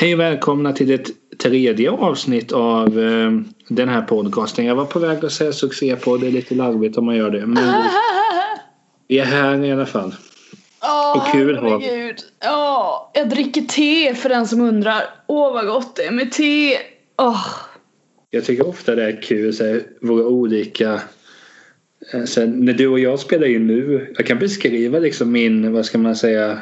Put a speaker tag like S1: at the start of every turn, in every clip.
S1: Hej och välkomna till ett tredje avsnitt av eh, den här podcasten. Jag var på väg att säga succépodd. Det är lite larvigt om man gör det. Men vi är här i alla fall.
S2: Åh,
S1: Och kul har vi.
S2: herregud. Ja, jag dricker te för den som undrar. Åh, vad gott det är med te. Åh.
S1: Jag tycker ofta det är kul så här, våra olika eh, Sen när du och jag spelar in nu. Jag kan beskriva liksom min, vad ska man säga.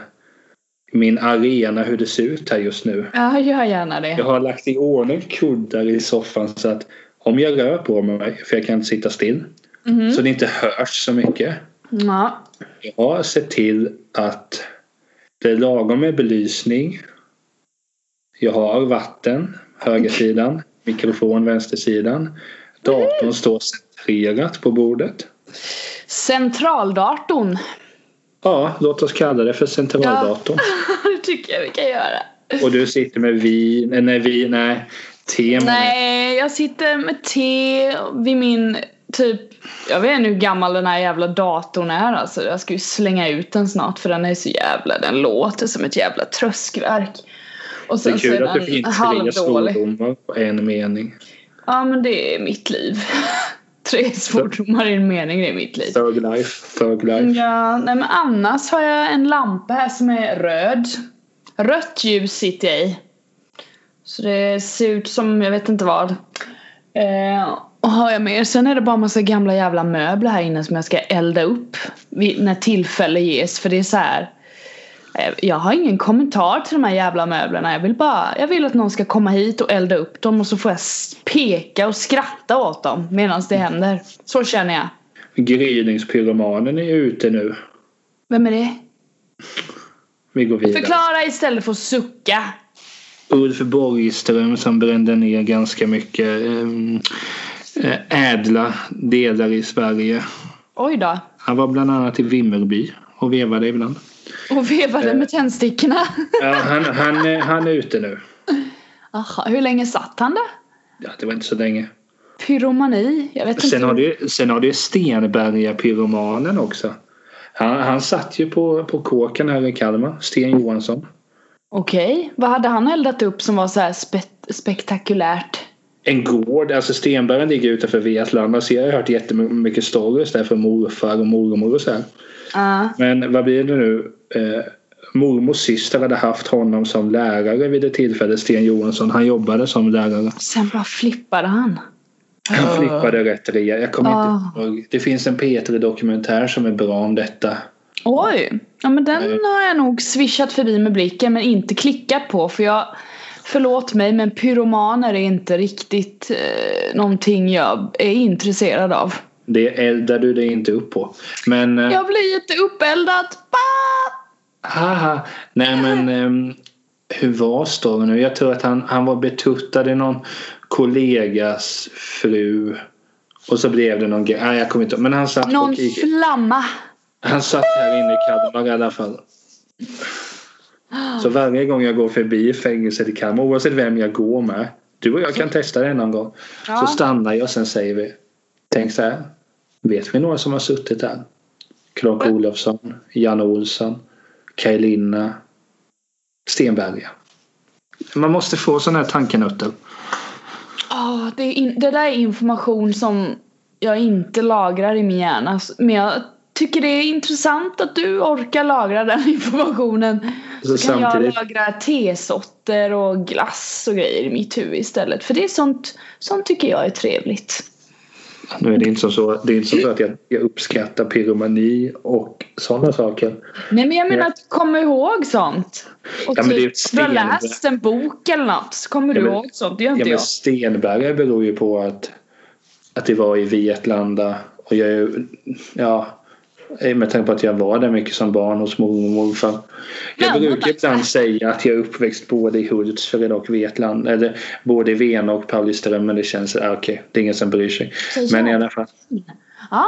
S1: Min arena hur det ser ut här just nu.
S2: Ja, gör gärna det.
S1: Jag har lagt i ordning kuddar i soffan så att om jag rör på mig, för jag kan inte sitta still.
S2: Mhm.
S1: Så det inte hörs så mycket.
S2: Ja.
S1: Jag har sett till att det är lagom med belysning. Jag har vatten, högersidan. Mikrofon, vänstersidan. Datorn står centrerat på bordet.
S2: Centraldatorn.
S1: Ja, låt oss kalla det för centraldatorn.
S2: det tycker jag vi kan göra.
S1: Och du sitter med vin, eh, nej vin, nej, te.
S2: Nej, jag sitter med te vid min typ jag vet inte hur gammal den här jävla datorn är alltså. Jag ska ju slänga ut den snart för den är så jävla, den låter som ett jävla tröskverk. Och
S1: Det
S2: sen
S1: är
S2: så är
S1: kul att det
S2: den
S1: finns tre
S2: halvdålig.
S1: svordomar på en mening.
S2: Ja men det är mitt liv. Tre svordomar i en mening, är mitt liv.
S1: Thug life, thug life.
S2: Ja, nej men annars har jag en lampa här som är röd. Rött ljus sitter jag i. Så det ser ut som, jag vet inte vad. Eh, och har jag mer? Sen är det bara massa gamla jävla möbler här inne som jag ska elda upp. När tillfälle ges. För det är så här. Eh, Jag har ingen kommentar till de här jävla möblerna. Jag vill bara, jag vill att någon ska komma hit och elda upp dem och så får jag peka och skratta åt dem medan det händer. Så känner jag.
S1: Gryningspyromanen är ute nu.
S2: Vem är det?
S1: Vi går vidare.
S2: Förklara istället för att sucka.
S1: Ulf Borgström som brände ner ganska mycket ehm, eh, ädla delar i Sverige.
S2: Oj då.
S1: Han var bland annat i Vimmerby och vevade ibland.
S2: Och vevade med tändstickorna.
S1: Ja, han, han, han är ute nu.
S2: Aha, hur länge satt han där?
S1: Ja, det var inte så länge.
S2: Pyromani? Jag vet
S1: Sen
S2: inte.
S1: har du, sen har du Stenberga-pyromanen också. Han, han satt ju på, på kåken här i Kalmar, Sten Johansson.
S2: Okej, vad hade han eldat upp som var så här spe- spektakulärt?
S1: En gård, alltså Stenberga ligger utanför Vetlanda så jag har hört jättemycket stories där från morfar och mormor och så.
S2: Ja.
S1: Men vad blir det nu? Eh, mormors syster hade haft honom som lärare vid ett tillfälle, Sten Johansson. Han jobbade som lärare.
S2: Sen bara flippade han.
S1: Han flippade rätt rejält. Jag kommer
S2: Ah.
S1: inte ihåg. Det finns en P3-dokumentär som är bra om detta.
S2: Oj! Ja men den har jag nog swishat förbi med blicken men inte klickat på för jag Förlåt mig men pyromaner är inte riktigt eh, någonting jag är intresserad av.
S1: Det eldar du dig inte upp på. Men... eh,
S2: Jag blir inte uppeldad. Bah!
S1: Haha. Nej men ehm, hur var storyn nu? Jag tror att han, han var betuttad i någon kollegas fru. Och så blev det någon grej. Nej jag kommer inte. Men han satt,
S2: Någon flamma.
S1: han satt här inne i Kalmar i alla fall. Så varje gång jag går förbi fängelset i Kalmar oavsett vem jag går med. Du och jag kan testa det någon gång.
S2: Ja.
S1: Så stannar jag och sen säger vi. Tänk så här. Vet vi några som har suttit där? Clark Olofsson, Jan Olsson, Kaj Linna, Stenberga. Man måste få sådana här tankenötter.
S2: Ja, det, in, det där är information som jag inte lagrar i min hjärna. Men jag tycker det är intressant att du orkar lagra den informationen. Så,
S1: Så
S2: kan
S1: samtidigt-
S2: jag lagra tesorter och glass och grejer i mitt huvud istället. För det är sånt, sånt tycker jag är trevligt.
S1: Nu är det inte som så, det är inte så att jag, jag uppskattar pyromani och sådana saker.
S2: Nej men jag menar
S1: Ja.
S2: att kom ihåg sånt. Och
S1: Ja,
S2: typ, du har läst en bok eller något. Så kommer
S1: Ja,
S2: du
S1: men-
S2: ihåg sånt. Det gör
S1: Ja,
S2: inte
S1: men
S2: jag.
S1: Stenberga beror ju på att, att det var i Vetlanda. Och jag är ja, med tanke på att jag var där mycket som barn hos mormor och morfar. Jag
S2: Ja,
S1: brukar ibland säga att jag är uppväxt både i Hultsfred och Vetlanda. Eller både i Vena och Pauliström. Men det känns, ah, okej, det är ingen som bryr sig.
S2: Så
S1: Men i
S2: jag-
S1: alla fall.
S2: Ja.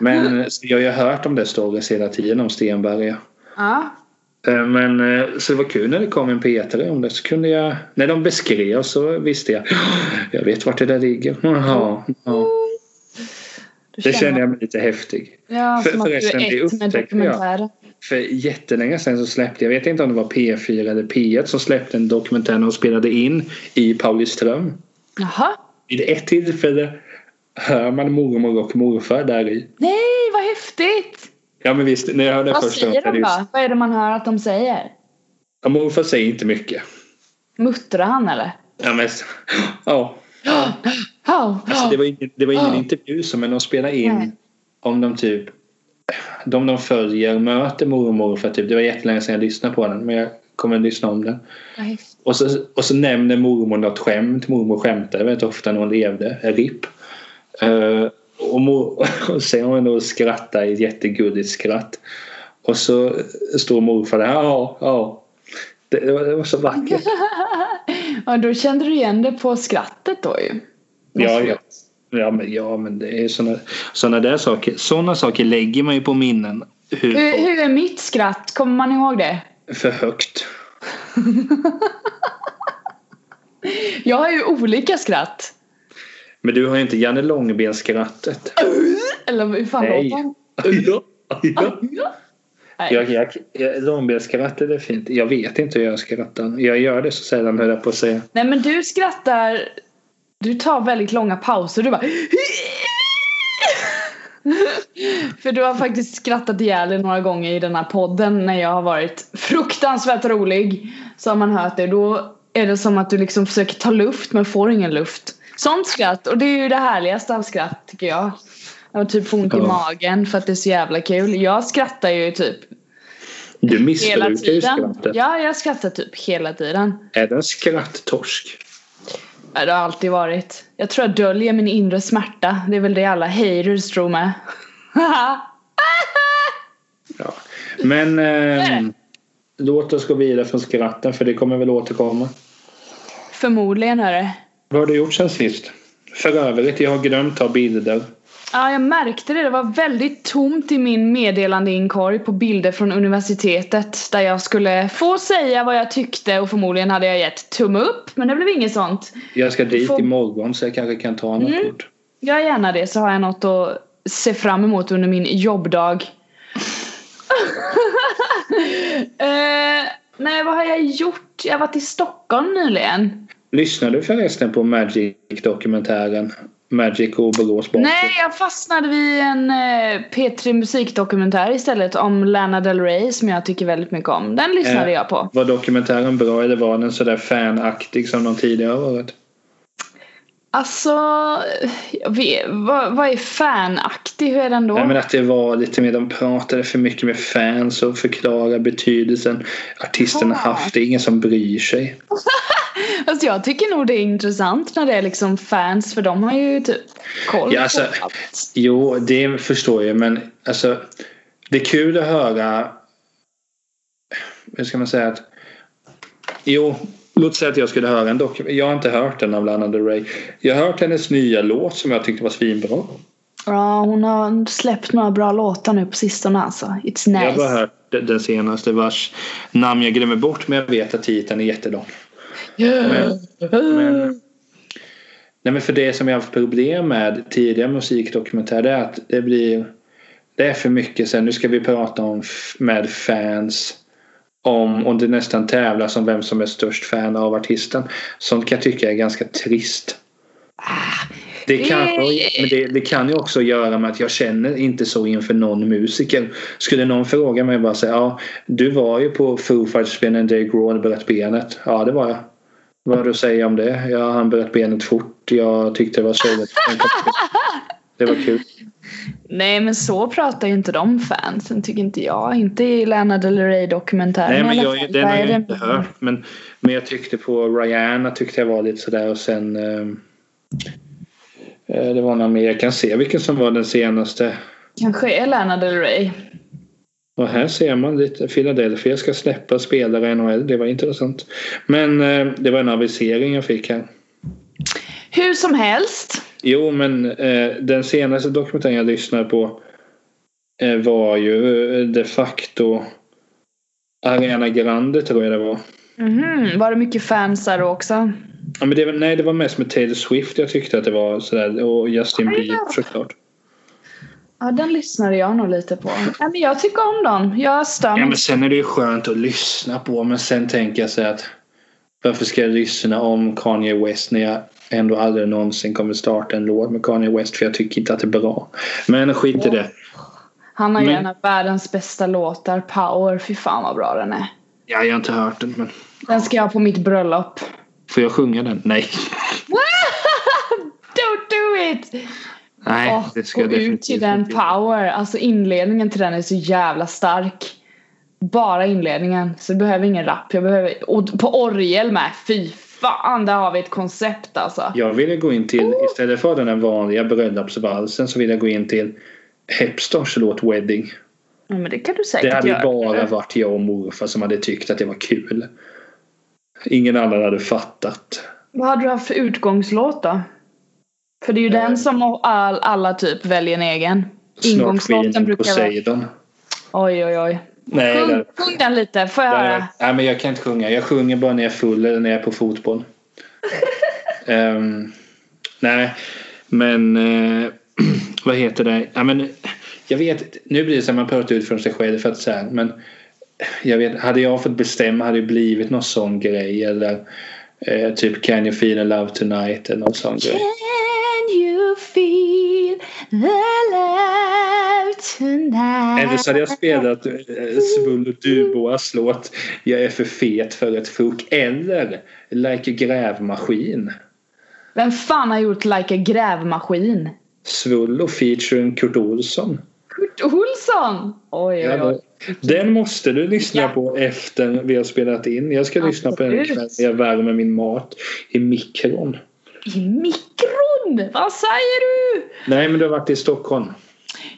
S1: Men jag har ju hört om det stories hela tiden om Stenberga.
S2: ja.
S1: Eh, Men eh, så det var kul när det kom en P3 om det. Så kunde jag, när de beskrev så visste jag. Jag vet vart det där ligger. Jaha, ja.
S2: Du
S1: Det känner jag mig lite häftig.
S2: Ja,
S1: För- förresten, det upptäckte jag. för jättelänge sedan så släppte, jag vet inte om det var P4 eller P1 som släppte en dokumentär och spelade in i Pauliström.
S2: Jaha.
S1: Vid ett tillfälle hör man mormor och morfar där i.
S2: Nej, vad häftigt!
S1: Ja men visst, när jag hörde
S2: Vad
S1: första
S2: säger de då? Vad är det man hör att de säger?
S1: Ja, morfar säger inte mycket.
S2: Muttrar han eller?
S1: Ja men, ja. Alltså, det var ingen, det var ingen intervju som men de spelar in
S2: Nej.
S1: om de typ de de följer möter mormor morfar typ. Det var jättelänge sedan jag lyssnade på den men jag kommer att lyssna om den. Och så, och så nämner mormor något skämt. Mormor skämtade väldigt ofta när hon levde. RIP. Uh, och, mor, och sen hon då skrattar ett jättegulligt skratt. Och så står morfar där. Ja, ja. Det, det, var, det var så vackert.
S2: Ja, då kände du igen det på skrattet då ju.
S1: Ja, ja. Ja men, ja, men det är såna, såna där saker. Såna saker lägger man ju på minnen. Hur,
S2: Hur, hur är mitt skratt? Kommer man ihåg det?
S1: för högt.
S2: Jag har ju olika skratt.
S1: Men du har ju inte Janne Långben-skrattet.
S2: Eller hur fan
S1: Nej.
S2: låter han?
S1: Ja, ja. Jag, jag, långbenskrattet är fint. Jag vet inte hur jag skrattar. Jag gör det så sällan höll jag på att säga.
S2: Nej men du skrattar Du tar väldigt långa pauser. Du bara För du har faktiskt skrattat ihjäl dig några gånger i den här podden när jag har varit fruktansvärt rolig. Så har man hört det. Då är det som att du liksom försöker ta luft men får ingen luft. Sånt skratt. Och det är ju det härligaste av skratt tycker jag. Jag typ får ont i
S1: Ja.
S2: magen för att det är så jävla kul. Jag skrattar ju typ
S1: Du missbrukar ju
S2: tiden.
S1: skrattet.
S2: Ja, jag skrattar typ hela tiden.
S1: Är det en skratttorsk?
S2: Ja, det har alltid varit. Jag tror jag döljer min inre smärta. Det är väl det alla haters tror med.
S1: Ja. Men eh, låt oss gå vidare från skratten för det kommer väl återkomma.
S2: Förmodligen är det.
S1: Vad har du gjort sen sist? För övrigt, jag har glömt ta bilder.
S2: Ja, jag märkte det. Det var väldigt tomt i min meddelandeinkorg på bilder från universitetet. Där jag skulle få säga vad jag tyckte och förmodligen hade jag gett tumme upp. Men det blev inget sånt.
S1: Jag ska dit
S2: får-
S1: imorgon så jag kanske kan ta något
S2: Mm.
S1: kort.
S2: Gör gärna det så har jag något att se fram emot under min jobbdag. eh, nej, vad har jag gjort? Jag har varit i Stockholm nyligen.
S1: Lyssnar du förresten på Magic-dokumentären? Magic och Borås Basket?
S2: Nej, jag fastnade vid en eh, P3 musikdokumentär istället om Lana Del Rey som jag tycker väldigt mycket om. Den lyssnade
S1: Eh.
S2: jag på.
S1: Var dokumentären bra eller var den sådär fanaktig som de tidigare varit?
S2: Alltså, vet, vad, vad är fanaktig? Hur är den då?
S1: Nej, men att det var lite mer, de pratade för mycket med fans och förklarade betydelsen artisten har
S2: Ah.
S1: haft. Det är ingen som bryr sig.
S2: Alltså jag tycker nog det är intressant när det är liksom fans för de har ju typ koll
S1: Ja, alltså,
S2: på allt.
S1: Jo, det förstår jag men alltså det är kul att höra hur ska man säga att jo, låt säga att jag skulle höra en dokumentär. Jag har inte hört den av Lana Del Rey. Jag har hört hennes nya låt som jag tyckte var svinbra.
S2: Ja, hon har släppt några bra låtar nu på sistone alltså. It's nice.
S1: Jag har bara hört den- senaste vars namn jag glömmer bort men jag vet att titeln är jättelång. Men, men, nej men för det som jag har haft problem med tidigare musikdokumentärer är att det blir det är för mycket sen. Nu ska vi prata om med fans om och det nästan tävlas om vem som är störst fan av artisten. Sånt kan jag tycka är ganska trist. Det kan, men det, det kan ju också göra med att jag känner inte så inför någon musiker. Skulle någon fråga mig bara säga ja du var ju på Foo Fighters spelningen Dave Grohl bröt benet. Ja det var jag. Vad har du att säga om det? Ja han bröt benet fort. Jag tyckte det var sorgligt. Det var kul.
S2: Nej men så pratar ju inte de fansen tycker inte jag. Inte i Lana Del Rey dokumentären
S1: Nej men jag, den har jag inte hört. Men, men jag tyckte på Rihanna tyckte jag var lite sådär och sen ehm, eh, det var någon mer. Jag kan se vilken som var den senaste.
S2: Kanske är Lana Del Rey.
S1: Och här ser man lite. Philadelphia ska släppa spelare i NHL. Det var intressant. Men eh, det var en avisering jag fick här.
S2: Hur som helst.
S1: Jo men eh, den senaste dokumentären jag lyssnade på eh, var ju eh, de facto Ariana Grande tror jag det var.
S2: Mhm, Var det mycket fans där också?
S1: Ja, men det, var- nej, det var mest med Taylor Swift jag tyckte att det var sådär. Och Justin Bieber såklart.
S2: Ja, den lyssnade jag nog lite på. Ja, men jag tycker om dem. Jag stör
S1: Ja, men sen är det ju skönt att lyssna på. Men sen tänker jag så att varför ska jag lyssna om Kanye West när jag ändå aldrig någonsin kommer starta en låt med Kanye West för jag tycker inte att det är bra. Men skit i det.
S2: Han har ju
S1: Men-
S2: en av världens bästa låtar, Power. Fy fan vad bra den är.
S1: Ja, jag har inte hört den men
S2: Den ska jag ha på mitt bröllop.
S1: får jag sjunga den? Nej.
S2: Don't do it!
S1: Nej,
S2: Åh,
S1: det ska jag
S2: ut
S1: definitivt
S2: till den
S1: inte.
S2: Power. Alltså inledningen till den är så jävla stark. Bara inledningen. Så du behöver ingen rap. Jag behöver... Och på orgel med. Fy fan, där har vi ett koncept alltså.
S1: Jag ville gå in till, istället för den här vanliga bröllopsvalsen så vill jag gå in till Hepstars låt Wedding.
S2: Ja, men det kan du
S1: Det
S2: säkert
S1: hade ju
S2: göra.
S1: bara varit jag och morfar som hade tyckt att det var kul. Ingen annan hade fattat.
S2: Vad hade du haft för utgångslåt då? För det är ju
S1: Eh.
S2: den som all, alla typ väljer en egen.
S1: Snart
S2: Ingångslåten brukar vara... Oj oj oj.
S1: Nej,
S2: Sjung,
S1: där,
S2: sjung den lite, får jag
S1: där,
S2: höra?
S1: nej, men jag kan inte sjunga. Jag sjunger bara när jag är full eller när jag är på fotboll. Ehm, nej, men eh, vad heter det? Ja, men, jag vet, nu blir det så att man pratar ut från sig själv för att här, men jag vet, hade jag fått bestämma hade det blivit någon sån grej eller eh, typ Can you feel a love tonight eller någon sån grej.
S2: Feel the love tonight?
S1: Eller så hade jag spelat eh, Svull och Dubois låt Jag är för fet för ett fok eller Like a grävmaskin.
S2: Vem fan har gjort Like a grävmaskin?
S1: Svullo featuring Kurt Olsson.
S2: Kurt Olsson! Oj oj oj.
S1: den måste du lyssna
S2: Ja.
S1: på efter vi har spelat in. Jag ska lyssna på den
S2: Absolut.
S1: ikväll när jag värmer min mat i mikron.
S2: I mikron! Vad säger du?
S1: Nej men du har varit i Stockholm.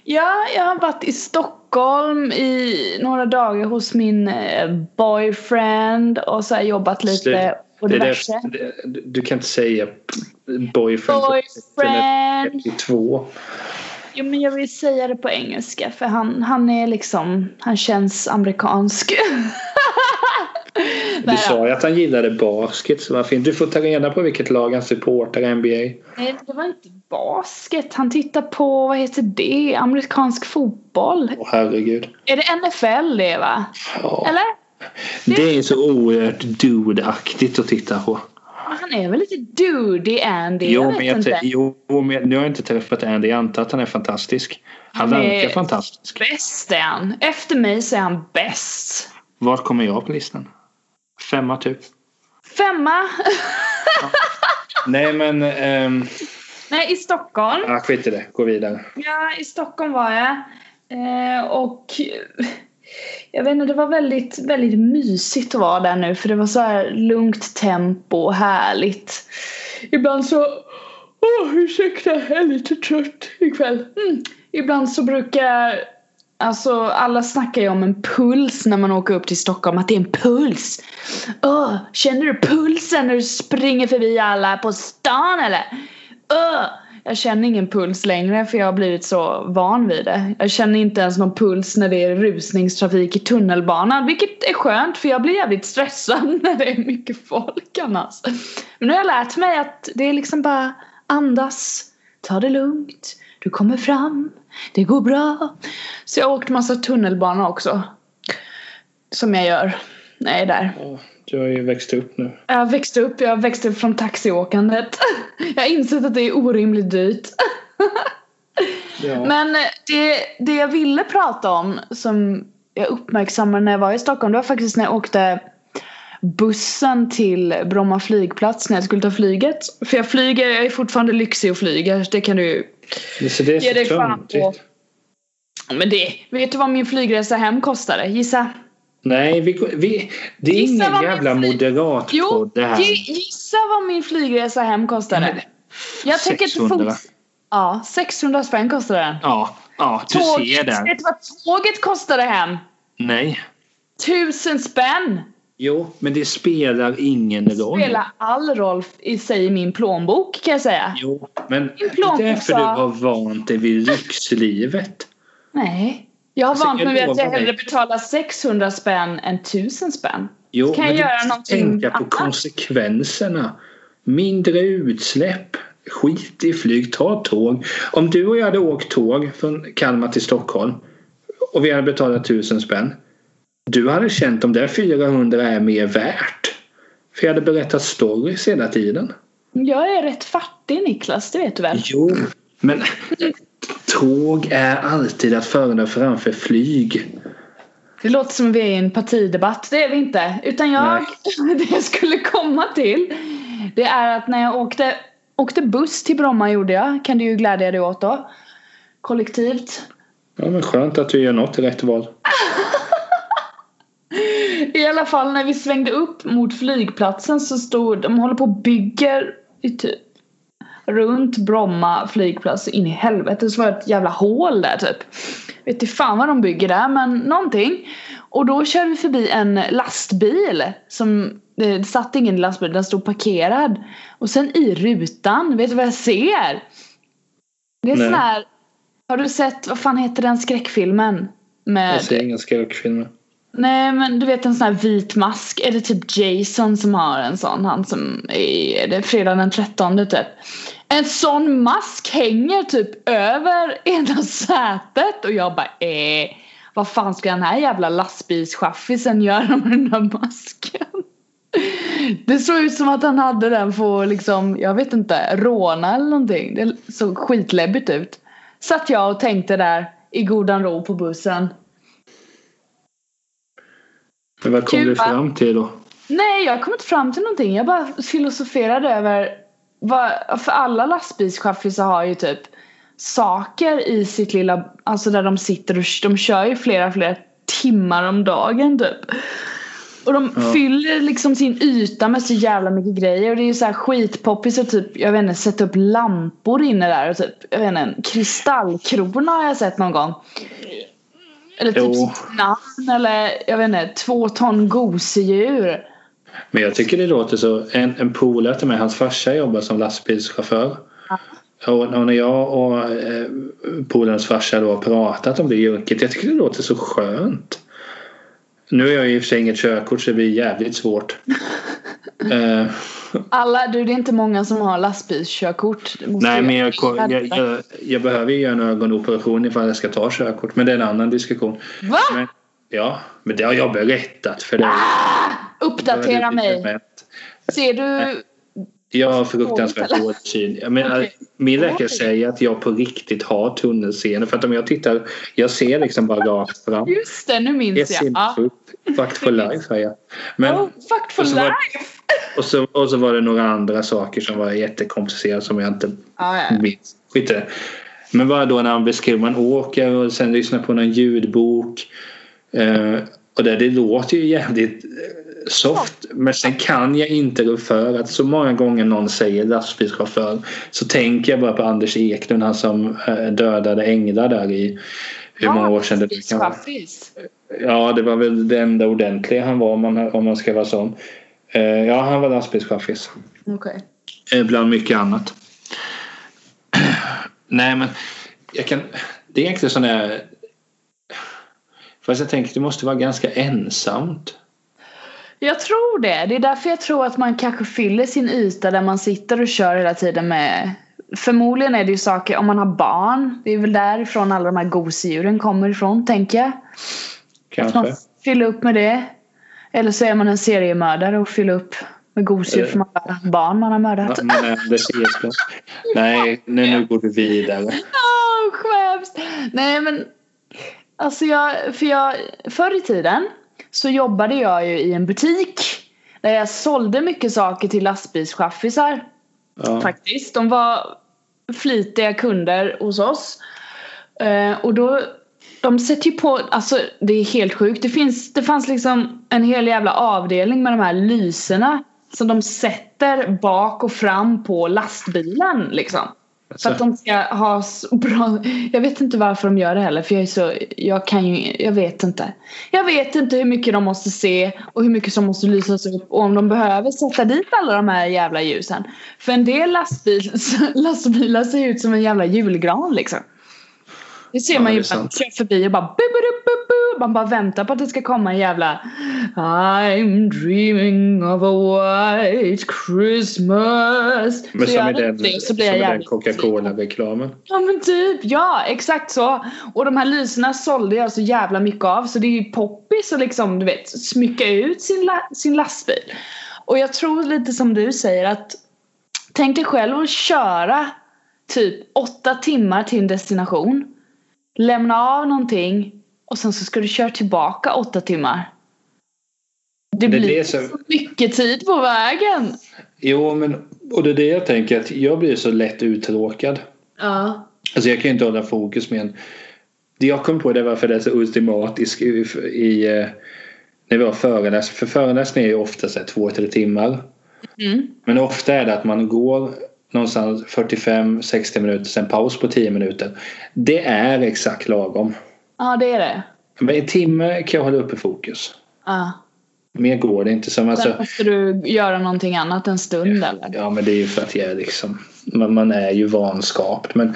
S2: Ja, jag har varit i Stockholm i några dagar hos min eh, boyfriend och så jobbat lite
S1: Det-
S2: på diverse.
S1: det- du kan inte säga boyfriend.
S2: Boyfriend!
S1: 32.
S2: Jo men jag vill säga det på engelska för han, han är liksom, han känns amerikansk.
S1: Du sa ju att han gillade basket så vad fint. Du får ta reda på vilket lag han supportar NBA.
S2: Nej, det var inte basket. Han tittar på, vad heter det, amerikansk fotboll.
S1: Åh herregud.
S2: Är det NFL det va?
S1: Ja.
S2: Eller?
S1: Det är så oerhört dude-aktigt att titta på.
S2: Men Han är väl lite dudy Andy?
S1: Jo
S2: jag
S1: men,
S2: vet
S1: jag,
S2: inte.
S1: jo, men nu har jag inte träffat Andy. Jag antar att han är fantastisk. Han
S2: Han är-
S1: verkar fantastisk.
S2: Bäst är han. Efter mig så är han bäst.
S1: Var kommer jag på listan? Femma typ.
S2: Femma.
S1: Nej men... ehm,
S2: Nej, i Stockholm.
S1: ah, skit i det. Gå vidare.
S2: Ja, i Stockholm var jag. Eh, och jag vet inte, det var väldigt, väldigt mysigt att vara där nu för det var så här lugnt tempo och härligt. Ibland så, åh ursäkta, jag är lite trött ikväll. Mm. Ibland så brukar, alltså alla snackar ju om en puls när man åker upp till Stockholm, att det är en puls. Öh, känner du pulsen när du springer förbi alla på stan eller? Öh, jag känner ingen puls längre för jag har blivit så van vid det. Jag känner inte ens någon puls när det är rusningstrafik i tunnelbanan. Vilket är skönt för jag blir jävligt stressad när det är mycket folk annars. Men nu har jag lärt mig att det är liksom bara andas, ta det lugnt, du kommer fram, det går bra. Så jag har åkt massa tunnelbana också. Som jag gör när jag är där.
S1: Ja, Du har ju växt upp nu.
S2: Jag har växt upp, jag har växt upp från taxiåkandet. Jag har insett att det är orimligt dyrt.
S1: Ja.
S2: Men det, det jag ville prata om som jag uppmärksammade när jag var i Stockholm det var faktiskt när jag åkte bussen till Bromma flygplats när jag skulle ta flyget. För jag flyger, jag är fortfarande lyxig och flyger. Det kan du
S1: Så det
S2: ge
S1: är
S2: dig
S1: så
S2: fan på.
S1: töntigt.
S2: Men det, vet du vad min flygresa hem kostade? Gissa?
S1: Nej, vi, vi, det är
S2: Gissa
S1: ingen jävla
S2: fly-
S1: moderat
S2: Jo,
S1: på det här.
S2: gi- gissa vad min flygresa hem kostade.
S1: Men,
S2: jag tänker inte
S1: 600.
S2: fort... Ja, 600 spänn kostade den.
S1: Ja, ja du ser
S2: Tåget,
S1: där.
S2: vet du vad tåget kostade hem?
S1: Nej.
S2: Tusen spänn!
S1: Jo, men det spelar ingen roll.
S2: Spelar all roll i sig i min plånbok kan jag säga.
S1: Jo, men det
S2: plånbok
S1: är därför
S2: sa-
S1: du har vant dig vid lyxlivet.
S2: Nej. Jag har
S1: Alltså,
S2: vant
S1: jag
S2: mig vid att jag hellre betalar 600 spänn än 1000 spänn.
S1: Jo,
S2: Kan jag
S1: men
S2: göra
S1: du måste
S2: någonting
S1: tänka på
S2: annat?
S1: konsekvenserna. Mindre utsläpp. skit i flyg, ta tåg. Om du och jag hade åkt tåg från Kalmar till Stockholm och vi hade betalat tusen spänn. Du hade känt om det 400 är mer värt. För jag hade berättat stories hela tiden.
S2: Jag är rätt fattig Niklas, det vet du väl?
S1: Jo, men tåg är alltid att föredra framför flyg.
S2: Det låter som vi är i en partidebatt, det är vi inte. Utan jag, det jag skulle komma till det är att när jag åkte, åkte buss till Bromma gjorde jag, kan du ju glädja dig åt då. Kollektivt.
S1: Ja men skönt att du gör något rätt val.
S2: I alla fall när vi svängde upp mot flygplatsen så stod de håller på och bygger typ runt Bromma flygplats in i helvete så var det ett jävla hål där typ. Vet inte fan vad de bygger där men någonting. Och då körde vi förbi en lastbil som det satt ingen lastbil, den stod parkerad. Och sen i rutan, vet du vad jag ser? Det är sån här Har du sett, vad fan heter den skräckfilmen?
S1: Med, jag ser inga skräckfilmer.
S2: Nej men du vet en sån här vit mask. Är det typ Jason som har en sån? Han som är, är det fredag den 13 typ. En sån mask hänger typ över ena sätet och jag bara eh. Vad fan ska den här jävla lastbilschaffisen göra med den där masken? Det såg ut som att han hade den på liksom, jag vet inte, råna eller någonting. Det såg skitläbbigt ut. Satt jag och tänkte där i godan ro på bussen.
S1: Men vad kom du fram till då?
S2: Nej, jag kom inte fram till någonting. Jag bara filosoferade över vad, för alla lastbilschaffisar har ju typ saker i sitt lilla, alltså där de sitter och de kör ju flera, flera timmar om dagen typ. Och de ja. fyller liksom sin yta med så jävla mycket grejer och det är ju så här skitpoppis och typ, jag vet inte, sätta upp lampor inne där och typ, jag vet inte, en kristallkrona har jag sett någon gång. Eller typ jo. namn eller jag vet inte, två ton gosedjur.
S1: Men jag tycker det låter så. En, en polare till mig, hans farsa jobbar som lastbilschaufför. Ja. Och när jag och eh, polarens farsa då har pratat om det yrket. Jag tycker det låter så skönt. Nu har jag i och för sig inget körkort så det blir jävligt svårt.
S2: uh, Alla, du det är inte många som har lastbilskörkort.
S1: Nej men jag, jag, jag, jag, behöver ju göra en ögonoperation ifall jag ska ta körkort. Men det är en annan diskussion.
S2: Va?
S1: Men, ja, men det har jag berättat för dig.
S2: Ah, uppdatera mig. Ser du
S1: jag har fruktansvärt dålig syn. Jag menar, okay. Min läkare säger att jag på riktigt har tunnelseende. För att om jag tittar, jag ser liksom bara rakt fram.
S2: Just det, nu minns jag.
S1: jag. Ja. Fact for life säger jag.
S2: Men, oh, fact for life! Var,
S1: och, så, och så var det några andra saker som var jättekomplicerade som jag inte ah, ja. minns. Skit. Men bara då när han beskriver man åker och sen lyssnar på någon ljudbok. Eh, och det, det låter ju jävligt soft. Men sen kan jag inte rå för att så många gånger någon säger lastbilschaufför så tänker jag bara på Anders Eklund, han som eh, dödade änglar där i hur många år sedan det kan vara. Ja, det var väl det enda ordentliga han var om man, om man ska vara sån. Eh, ja, han var lastbilschaffis.
S2: Okay.
S1: Eh, bland mycket annat. Nej, men jag kan... Det är egentligen sån där... Fast jag tänker det måste vara ganska ensamt
S2: jag tror det. Det är därför jag tror att man kanske fyller sin yta där man sitter och kör hela tiden med Förmodligen är det ju saker om man har barn. Det är väl därifrån alla de här gosedjuren kommer ifrån tänker jag.
S1: Kanske. Att man
S2: fyller upp med det. Eller så är man en seriemördare och fyller upp med gosedjur för alla barn man har mördat.
S1: Ja, men, Nej, nu, nu går du vidare.
S2: Oh, skäms. Nej men Alltså jag, för jag, förr i tiden så jobbade jag ju i en butik där jag sålde mycket saker till lastbilschaffisar. Ja. Faktiskt. De var flitiga kunder hos oss. Uh, och då de sätter ju på, alltså det är helt sjukt. Det, finns, det fanns liksom en hel jävla avdelning med de här lyserna som de sätter bak och fram på lastbilen liksom. För att de ska ha så bra... Jag vet inte varför de gör det heller för jag är så... Jag kan ju... Jag vet inte. Jag vet inte hur mycket de måste se och hur mycket som måste lysas upp och om de behöver sätta dit alla de här jävla ljusen. För en del lastbil, lastbilar ser ut som en jävla julgran liksom. Det ser ja, man ju när man kör förbi och bara bu, bu, bu, Man bara väntar på att det ska komma en jävla I'm dreaming of a white Christmas.
S1: Men
S2: så
S1: som i den,
S2: det, så
S1: som
S2: blir
S1: i
S2: jag
S1: den Coca-Cola-reklamen.
S2: Ja men typ, ja exakt så. Och de här lyserna sålde jag så jävla mycket av så det är ju poppis att liksom du vet smycka ut sin, la sin lastbil. Och jag tror lite som du säger att tänk dig själv att köra typ åtta timmar till en destination. Lämna av någonting och sen så ska du köra tillbaka åtta timmar. Det,
S1: Det
S2: blir
S1: det som-
S2: så mycket tid på vägen.
S1: Jo, men och det är det jag tänker att jag blir så lätt uttråkad.
S2: Ja.
S1: Alltså jag kan ju inte hålla fokus med en... Det jag kom på det var för det är så ultimat i, i, eh, när vi har föreläsning. För föreläsningar är ju ofta så två, tre timmar.
S2: Mm.
S1: Men ofta är det att man går någonstans 45-60 minuter, sen paus på 10 minuter. Det är exakt lagom.
S2: ja, det är det.
S1: Men en timme kan jag hålla uppe fokus.
S2: Ja.
S1: Mer går det inte. Som
S2: Sen
S1: alltså,
S2: måste du göra någonting annat en stund eller?
S1: ja men det är ju för att jag är liksom man, man är ju vanskapt. Men,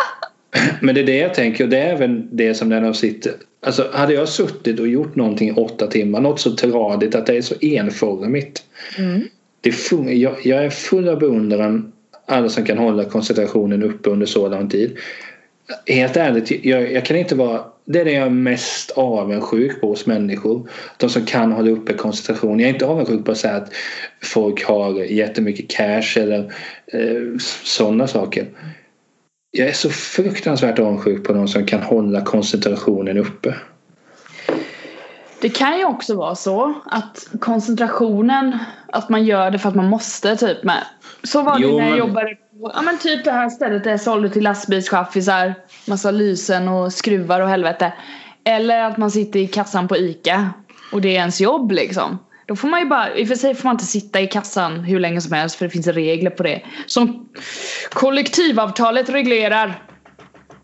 S1: men det är det jag tänker och det är även det som när de sitter. Alltså hade jag suttit och gjort någonting i åtta timmar. Något så tradigt att det är så enformigt.
S2: Mm.
S1: Det fun- jag, jag är full av beundran alla som kan hålla koncentrationen uppe under så lång tid. Helt ärligt, jag, jag kan inte vara... Det är det jag är mest avundsjuk på hos människor. De som kan hålla uppe koncentration. Jag är inte avundsjuk på att säga att folk har jättemycket cash eller eh, sådana saker. Jag är så fruktansvärt avundsjuk på de som kan hålla koncentrationen uppe.
S2: Det kan ju också vara så att koncentrationen, att man gör det för att man måste typ med. Så var det
S1: Jo,
S2: när jag
S1: men-
S2: jobbade på, ja men typ det här stället där jag sålde till lastbilschaffisar, massa lysen och skruvar och helvete. Eller att man sitter i kassan på ICA och det är ens jobb liksom. Då får man ju bara, i och för sig får man inte sitta i kassan hur länge som helst för det finns regler på det. Som kollektivavtalet reglerar.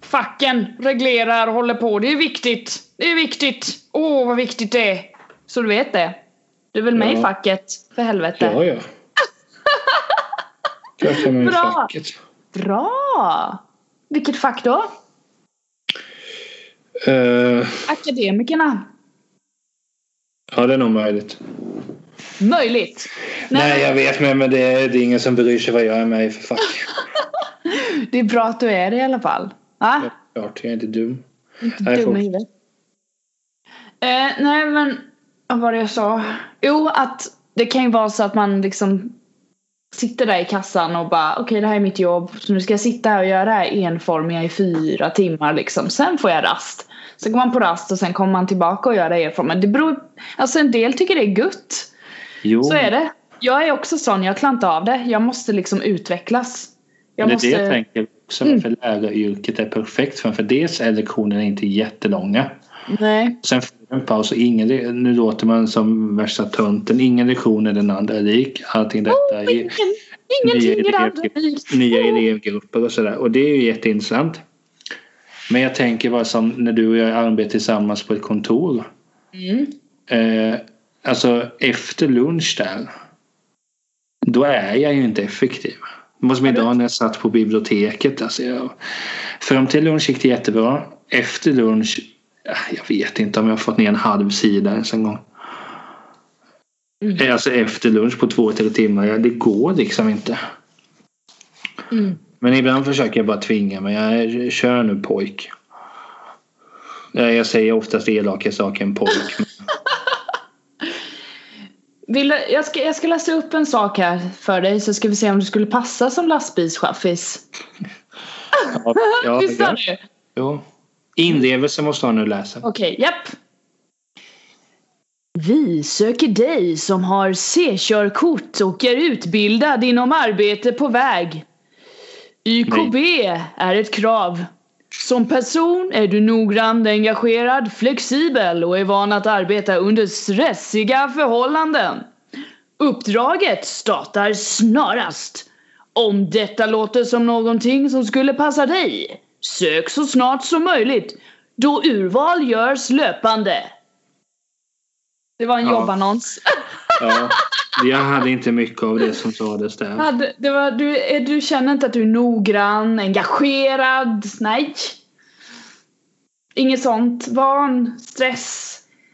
S2: Facken reglerar och håller på. Det är viktigt. Det är viktigt. Åh, vad viktigt det är. Så du vet det. Du är väl med i
S1: Ja.
S2: facket? För helvete.
S1: Ja, ja. Klart jag är med i
S2: Bra.
S1: facket.
S2: Bra! Vilket fack då?
S1: Eh,
S2: Akademikerna.
S1: ja, det är nog möjligt.
S2: Möjligt.
S1: Nej, jag vet men, men det, är, det är ingen som bryr sig vad jag är med i för fack.
S2: Det är bra att du är det i alla fall. Va?
S1: Klart, jag är inte dum.
S2: Inte
S1: Nej,
S2: dum i huvudet. Eh, nej men, vad var det jag sa? Jo, att det kan ju vara så att man liksom sitter där i kassan och bara okej det här är mitt jobb så nu ska jag sitta här och göra det här enformiga i fyra timmar liksom. Sen får jag rast. Sen går man på rast och sen kommer man tillbaka och gör det enformiga. Det beror, alltså en del tycker det är gutt.
S1: Jo,
S2: Så är det. Jag är också sån, jag klarar inte av det. Jag måste liksom utvecklas. Jag
S1: det är
S2: måste...
S1: det jag tänker också varför läraryrket är perfekt för. För dels är lektionerna inte jättelånga.
S2: Nej.
S1: Sen får en paus och ingen, nu låter man som värsta tönten. Ingen lektion är den andra lik. Allting detta
S2: Oh, ingen,
S1: nya elevgrupper.
S2: likt.
S1: nya elevgrupper och sådär. Och det är ju jätteintressant. Men jag tänker bara som när du och jag arbetar tillsammans på ett kontor.
S2: Mm.
S1: Eh, alltså efter lunch där. Då är jag ju inte effektiv. Som idag när jag satt på biblioteket. Alltså jag, fram till lunch gick det jättebra. Efter lunch. Ja, Jag vet inte om jag har fått ner en halv sida ens en gång.
S2: Mm.
S1: Alltså efter lunch på två, tre timmar. Ja, det går liksom inte.
S2: Mm.
S1: Men ibland försöker jag bara tvinga mig. Jag kör nu pojk. Ja, Jag säger oftast elaka saker än pojk.
S2: Vill jag, ska, jag ska läsa upp en sak här för dig så ska vi se om du skulle passa som lastbilschaffis.
S1: Ja, ja,
S2: Visst har du?
S1: Jo. Inlevelse måste han nu läsa.
S2: Okej, japp. Vi söker dig som har C-körkort och är utbildad inom arbete på väg. YKB är ett krav. Som person är du noggrann, engagerad, flexibel och är van att arbeta under stressiga förhållanden. Uppdraget startar snarast. Om detta låter som någonting som skulle passa dig, sök så snart som möjligt då urval görs löpande. Det var en
S1: Ja.
S2: jobbannons.
S1: Ja, jag hade inte mycket av det som sades där.
S2: Hade- Det var, du, är- du känner inte att du är noggrann, engagerad? Nej. Inget sånt. Van, stress.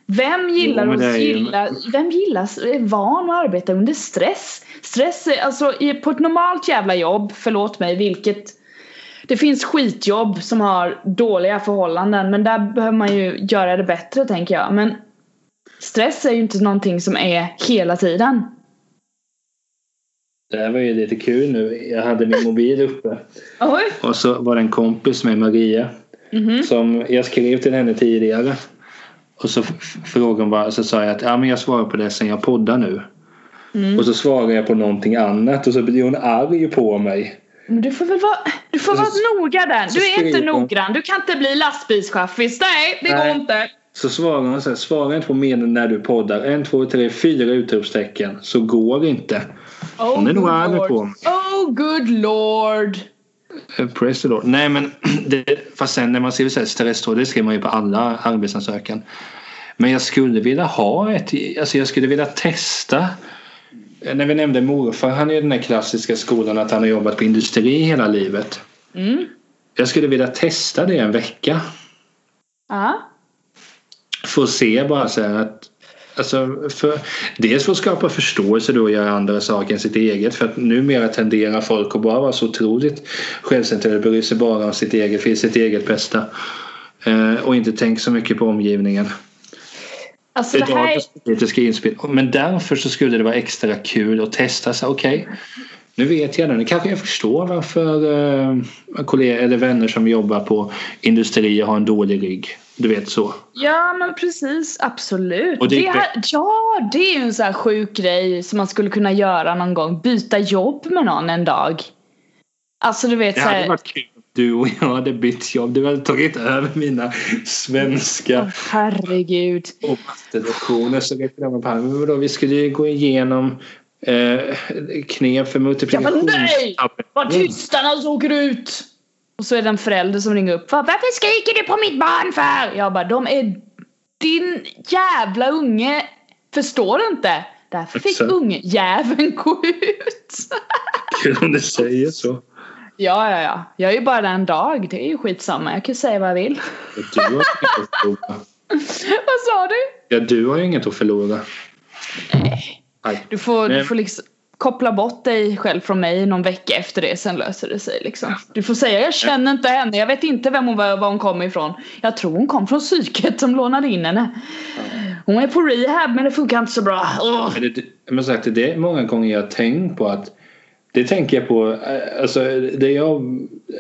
S2: Vem gillar
S1: Jo,
S2: att gilla, vem gillar, är van att arbeta under stress? Stress är alltså på ett normalt jävla jobb, förlåt mig, vilket det finns skitjobb som har dåliga förhållanden men där behöver man ju göra det bättre tänker jag. Men stress är ju inte någonting som är hela tiden.
S1: Det här var ju lite kul nu. Jag hade min mobil uppe.
S2: Oj!
S1: Och så var det en kompis med Maria.
S2: Mhm.
S1: Som jag skrev till henne tidigare. Och så frågade hon bara. Så sa jag att ja, men jag svarar på det sen jag poddar nu.
S2: Mm.
S1: Och så svarade jag på någonting annat. Och så blir hon arg på mig.
S2: Men du får väl vara, du får
S1: Så-
S2: vara noga där. Du är inte
S1: skriver
S2: noggrann. Du kan inte bli lastbilschaffis. Nej, det
S1: Nej.
S2: går inte.
S1: Så svarar hon så här. Svara inte på meningen när du poddar. En, två, tre, fyra utropstecken. Så går det inte.
S2: Oh,
S1: Hon är nog arg på mig.
S2: Oh good lord.
S1: Praise the Lord. Nej men det, fast sen när man ser så här stresstråd, det skriver man ju på alla arbetsansökan. Men jag skulle vilja ha ett, alltså jag skulle vilja testa. Eh, När vi nämnde morfar, han är ju den här klassiska skolan att han har jobbat på industri hela livet.
S2: Mm.
S1: Jag skulle vilja testa det en vecka.
S2: Ja.
S1: Att se bara så här att Alltså för, dels för att skapa förståelse då och göra andra saker än sitt eget. För att numera tenderar folk att bara vara så otroligt självcentrerade. Bry sig bara om sitt eget, för sitt eget bästa. Eh, och inte tänka så mycket på omgivningen.
S2: Alltså det här
S1: politiska inspel. Men därför så skulle det vara extra kul att testa. så Okej, nu vet jag det. Nu kanske jag förstår varför eh, kollegor eller vänner som jobbar på industrier har en dålig rygg. Du vet så.
S2: Ja men precis, absolut.
S1: Och det är
S2: det här, ja, det är ju en sån här sjuk grej som man skulle kunna göra någon gång. Byta jobb med någon en dag. Alltså du vet
S1: Det
S2: så
S1: hade
S2: här,
S1: varit kul du och jag hade bytt jobb. Du hade tagit över mina svenska
S2: herregud.
S1: och mattelektioner. Så det med pannan. Men vadå, vi skulle ju gå igenom eh, knep för multiplikation.
S2: men nej! Vad tyst annars åker ut! Och så är det en förälder som ringer upp. "Va, Varför skriker du på mitt barn för? Jag bara, de är din jävla unge. Förstår du inte? Därför fick ungjäveln gå ut.
S1: Kul om du säger så.
S2: Ja, ja, ja. Jag är ju bara där en dag. Det är ju skitsamma. Jag kan ju säga vad jag vill.
S1: Du har inget att förlora.
S2: vad sa du?
S1: Ja, du har ju inget att förlora.
S2: Nej.
S1: Nej.
S2: Du får, du
S1: Nej.
S2: får liksom koppla bort dig själv från mig någon vecka efter det. Sen löser det sig liksom. Du får säga jag känner inte henne. Jag vet inte vem hon var, var hon kom ifrån. Jag tror hon kom från psyket som lånade in henne. Hon är på rehab men det funkar inte så bra. Ugh.
S1: Men det, men sagt, det är många gånger jag har tänkt på att det tänker jag på, eh, alltså där jag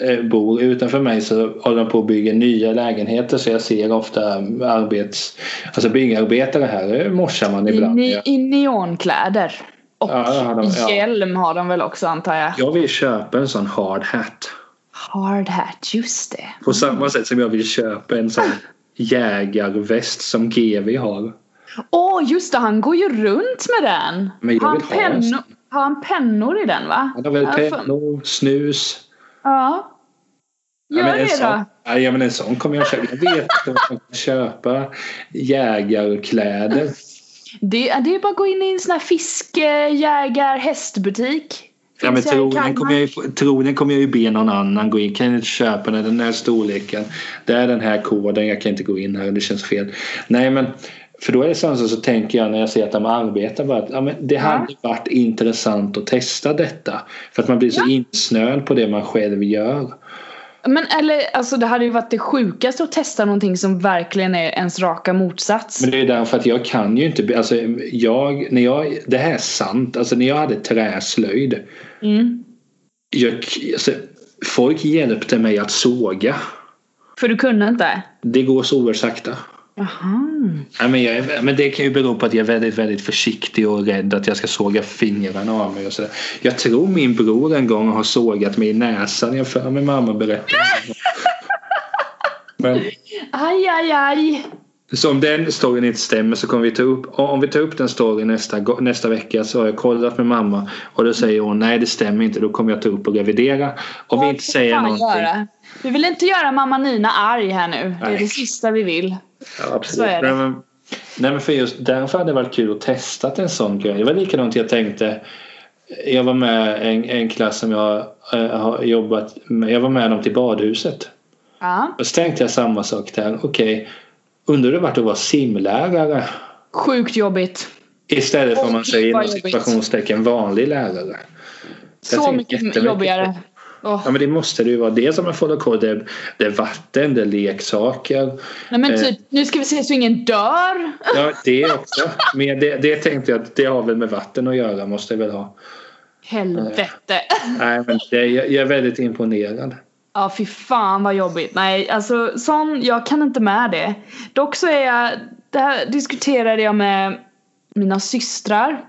S1: eh, bor utanför mig så håller de på att bygga nya lägenheter så jag ser ofta arbets, alltså byggarbetare här, morsar man
S2: I,
S1: ibland. Ja.
S2: I neonkläder. Och
S1: Ja, de, ja.
S2: hjälm har de väl också antar jag.
S1: Jag vill köpa en sån hard hat.
S2: Hard hat, just det.
S1: På samma sätt som jag vill köpa en sån jägarväst som GV har.
S2: Åh just det, han går ju runt med den.
S1: Men jag
S2: har,
S1: vill
S2: han
S1: ha en
S2: pennor,
S1: sån.
S2: Har han pennor i den va?
S1: Han har väl
S2: Ja,
S1: pennor, snus.
S2: Ja.
S1: Ja,
S2: Gör
S1: men en
S2: det
S1: sån,
S2: då.
S1: ja, ja, men en sån kommer jag köpa. Jag vet inte om man kan köpa jägarkläder.
S2: Det, det är bara att gå in i en sån här fiskejägar hästbutik.
S1: Ja, men
S2: Kalmar.
S1: kommer, jag, ju- troligen kommer jag ju be någon annan gå in. Kan jag inte köpa den, den här storleken? Det är den här koden. Jag kan inte gå in här. Det känns fel. Nej men för då är det så, så tänker jag när jag ser att de arbetar bara att ja, men det
S2: Ja.
S1: hade varit intressant att testa detta. För att man blir så
S2: Ja.
S1: insnöad på det man själv gör.
S2: Men eller alltså det hade ju varit det sjukaste att testa någonting som verkligen är ens raka motsats.
S1: Men det är därför att jag kan ju inte. Alltså jag, när jag, det här är sant. Alltså när jag hade träslöjd.
S2: Mm.
S1: Jag, alltså, folk hjälpte mig att såga.
S2: För du kunde inte?
S1: Det går så oerhört sakta.
S2: Jaha.
S1: Ja, men, jag, men det kan ju bero på att jag är väldigt, väldigt försiktig och rädd att jag ska såga fingrarna av mig och sådär. Jag tror min bror en gång har sågat mig i näsan. Jag för mig mamma berättade. Men
S2: Aj, aj, aj.
S1: så om den storyn inte stämmer så kommer vi ta upp om vi tar upp den storyn nästa, nästa vecka så har jag kollat med mamma och då säger hon nej det stämmer inte då kommer jag ta upp och revidera. Om vi inte säger någonting.
S2: Göra. Vi vill inte göra mamma Nina arg här nu. Det är
S1: Nej.
S2: det sista vi vill.
S1: Ja, absolut.
S2: Så är det.
S1: Nej, men, nej men för just därför hade det varit kul att testa en sån grej. Det var likadant jag tänkte. Jag var med en, en klass som jag eh, har jobbat med. Jag var med dem till badhuset.
S2: Ja.
S1: Och så tänkte jag samma sak där. Okej, undrar det vart att vara simlärare?
S2: Sjukt jobbigt.
S1: Istället för om man säger inom situationstecken vanlig lärare. Jag
S2: Så mycket jobbigare. Åh.
S1: Ja men det måste det ju vara. Dels om man får koll. Det, det är vatten, det är leksaker.
S2: Nej men
S1: Eh.
S2: typ, nu ska vi se så ingen dör.
S1: Ja det också. Men det, det tänkte jag att det har väl med vatten att göra. Måste jag väl ha.
S2: Helvete.
S1: Nej men det, jag, jag är väldigt imponerad.
S2: Ja fy fan vad jobbigt. Nej alltså sån, jag kan inte med det. Dock så är jag, det här diskuterade jag med mina systrar.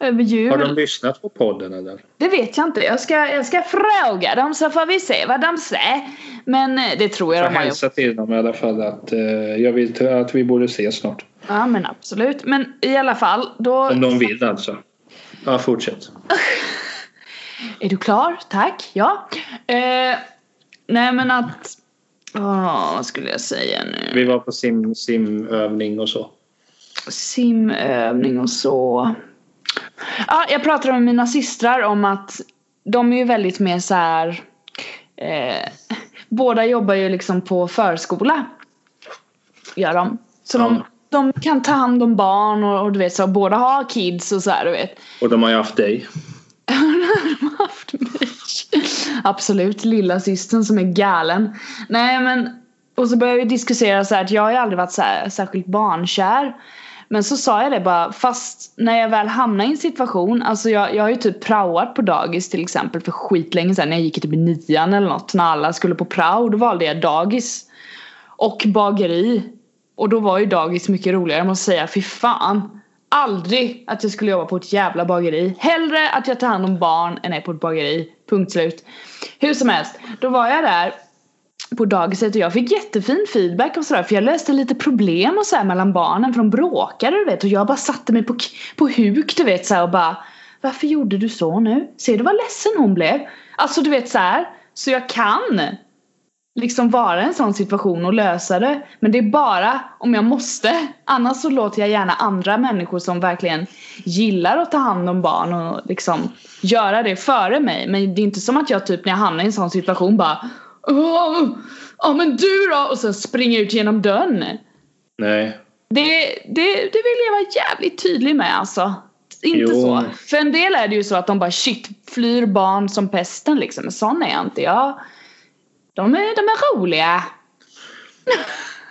S2: Över jul.
S1: Har de lyssnat på podden eller?
S2: Det vet jag inte. Jag ska, jag ska fråga dem så får vi se vad de säger. Men eh, det tror jag
S1: Jag
S2: de har gjort.
S1: hälsa till dem i alla fall att eh, jag vill att vi borde ses snart.
S2: Ja men absolut. Men i alla fall då.
S1: Om de vill alltså. Ja fortsätt.
S2: Är du klar? Tack. Ja. Eh, nej men att. Åh, vad skulle jag säga nu?
S1: Vi var på sim, simövning och så.
S2: simövning och så. Ja, jag pratade med mina systrar om att de är ju väldigt mer så här. Eh, båda jobbar ju liksom på förskola. Gör de. Så
S1: Ja.
S2: de, de kan ta hand om barn och, och du vet så båda har kids och så här du vet.
S1: Och de har ju haft dig.
S2: de har haft mig. Absolut, lilla systern som är galen. Nej men, och så började vi diskutera så här att jag har ju aldrig varit så här, särskilt barnkär. Men så sa jag det bara, fast när jag väl hamnar i en situation, alltså jag, jag har ju typ praoat på dagis till exempel för skitlänge sedan när jag gick i typ i nian eller något, när alla skulle på prao, då valde jag dagis. Och bageri. Och då var ju dagis mycket roligare, jag måste säga, fy fan. Aldrig att jag skulle jobba på ett jävla bageri. Hellre att jag tar hand om barn än är på ett bageri. Punkt slut. Hur som helst, då var jag där på dagiset och jag fick jättefin feedback och sådär för jag löste lite problem och sådär mellan barnen för de bråkade du vet och jag bara satte mig på, på huk du vet såhär och bara Varför gjorde du så nu? Ser du vad ledsen hon blev? Alltså du vet såhär. Så jag kan liksom vara i en sån situation och lösa det. Men det är bara om jag måste. Annars så låter jag gärna andra människor som verkligen gillar att ta hand om barn och liksom göra det före mig. Men det är inte som att jag typ när jag hamnar i en sån situation bara Åh, Ja men du då! Och så springer ut genom dörren.
S1: Nej.
S2: Det, det, det vill jag vara jävligt tydlig med alltså. Inte
S1: Jo.
S2: så. För en del är det ju så att de bara shit flyr barn som pesten liksom. Men sån är jag inte. Jag, de, är, de är roliga.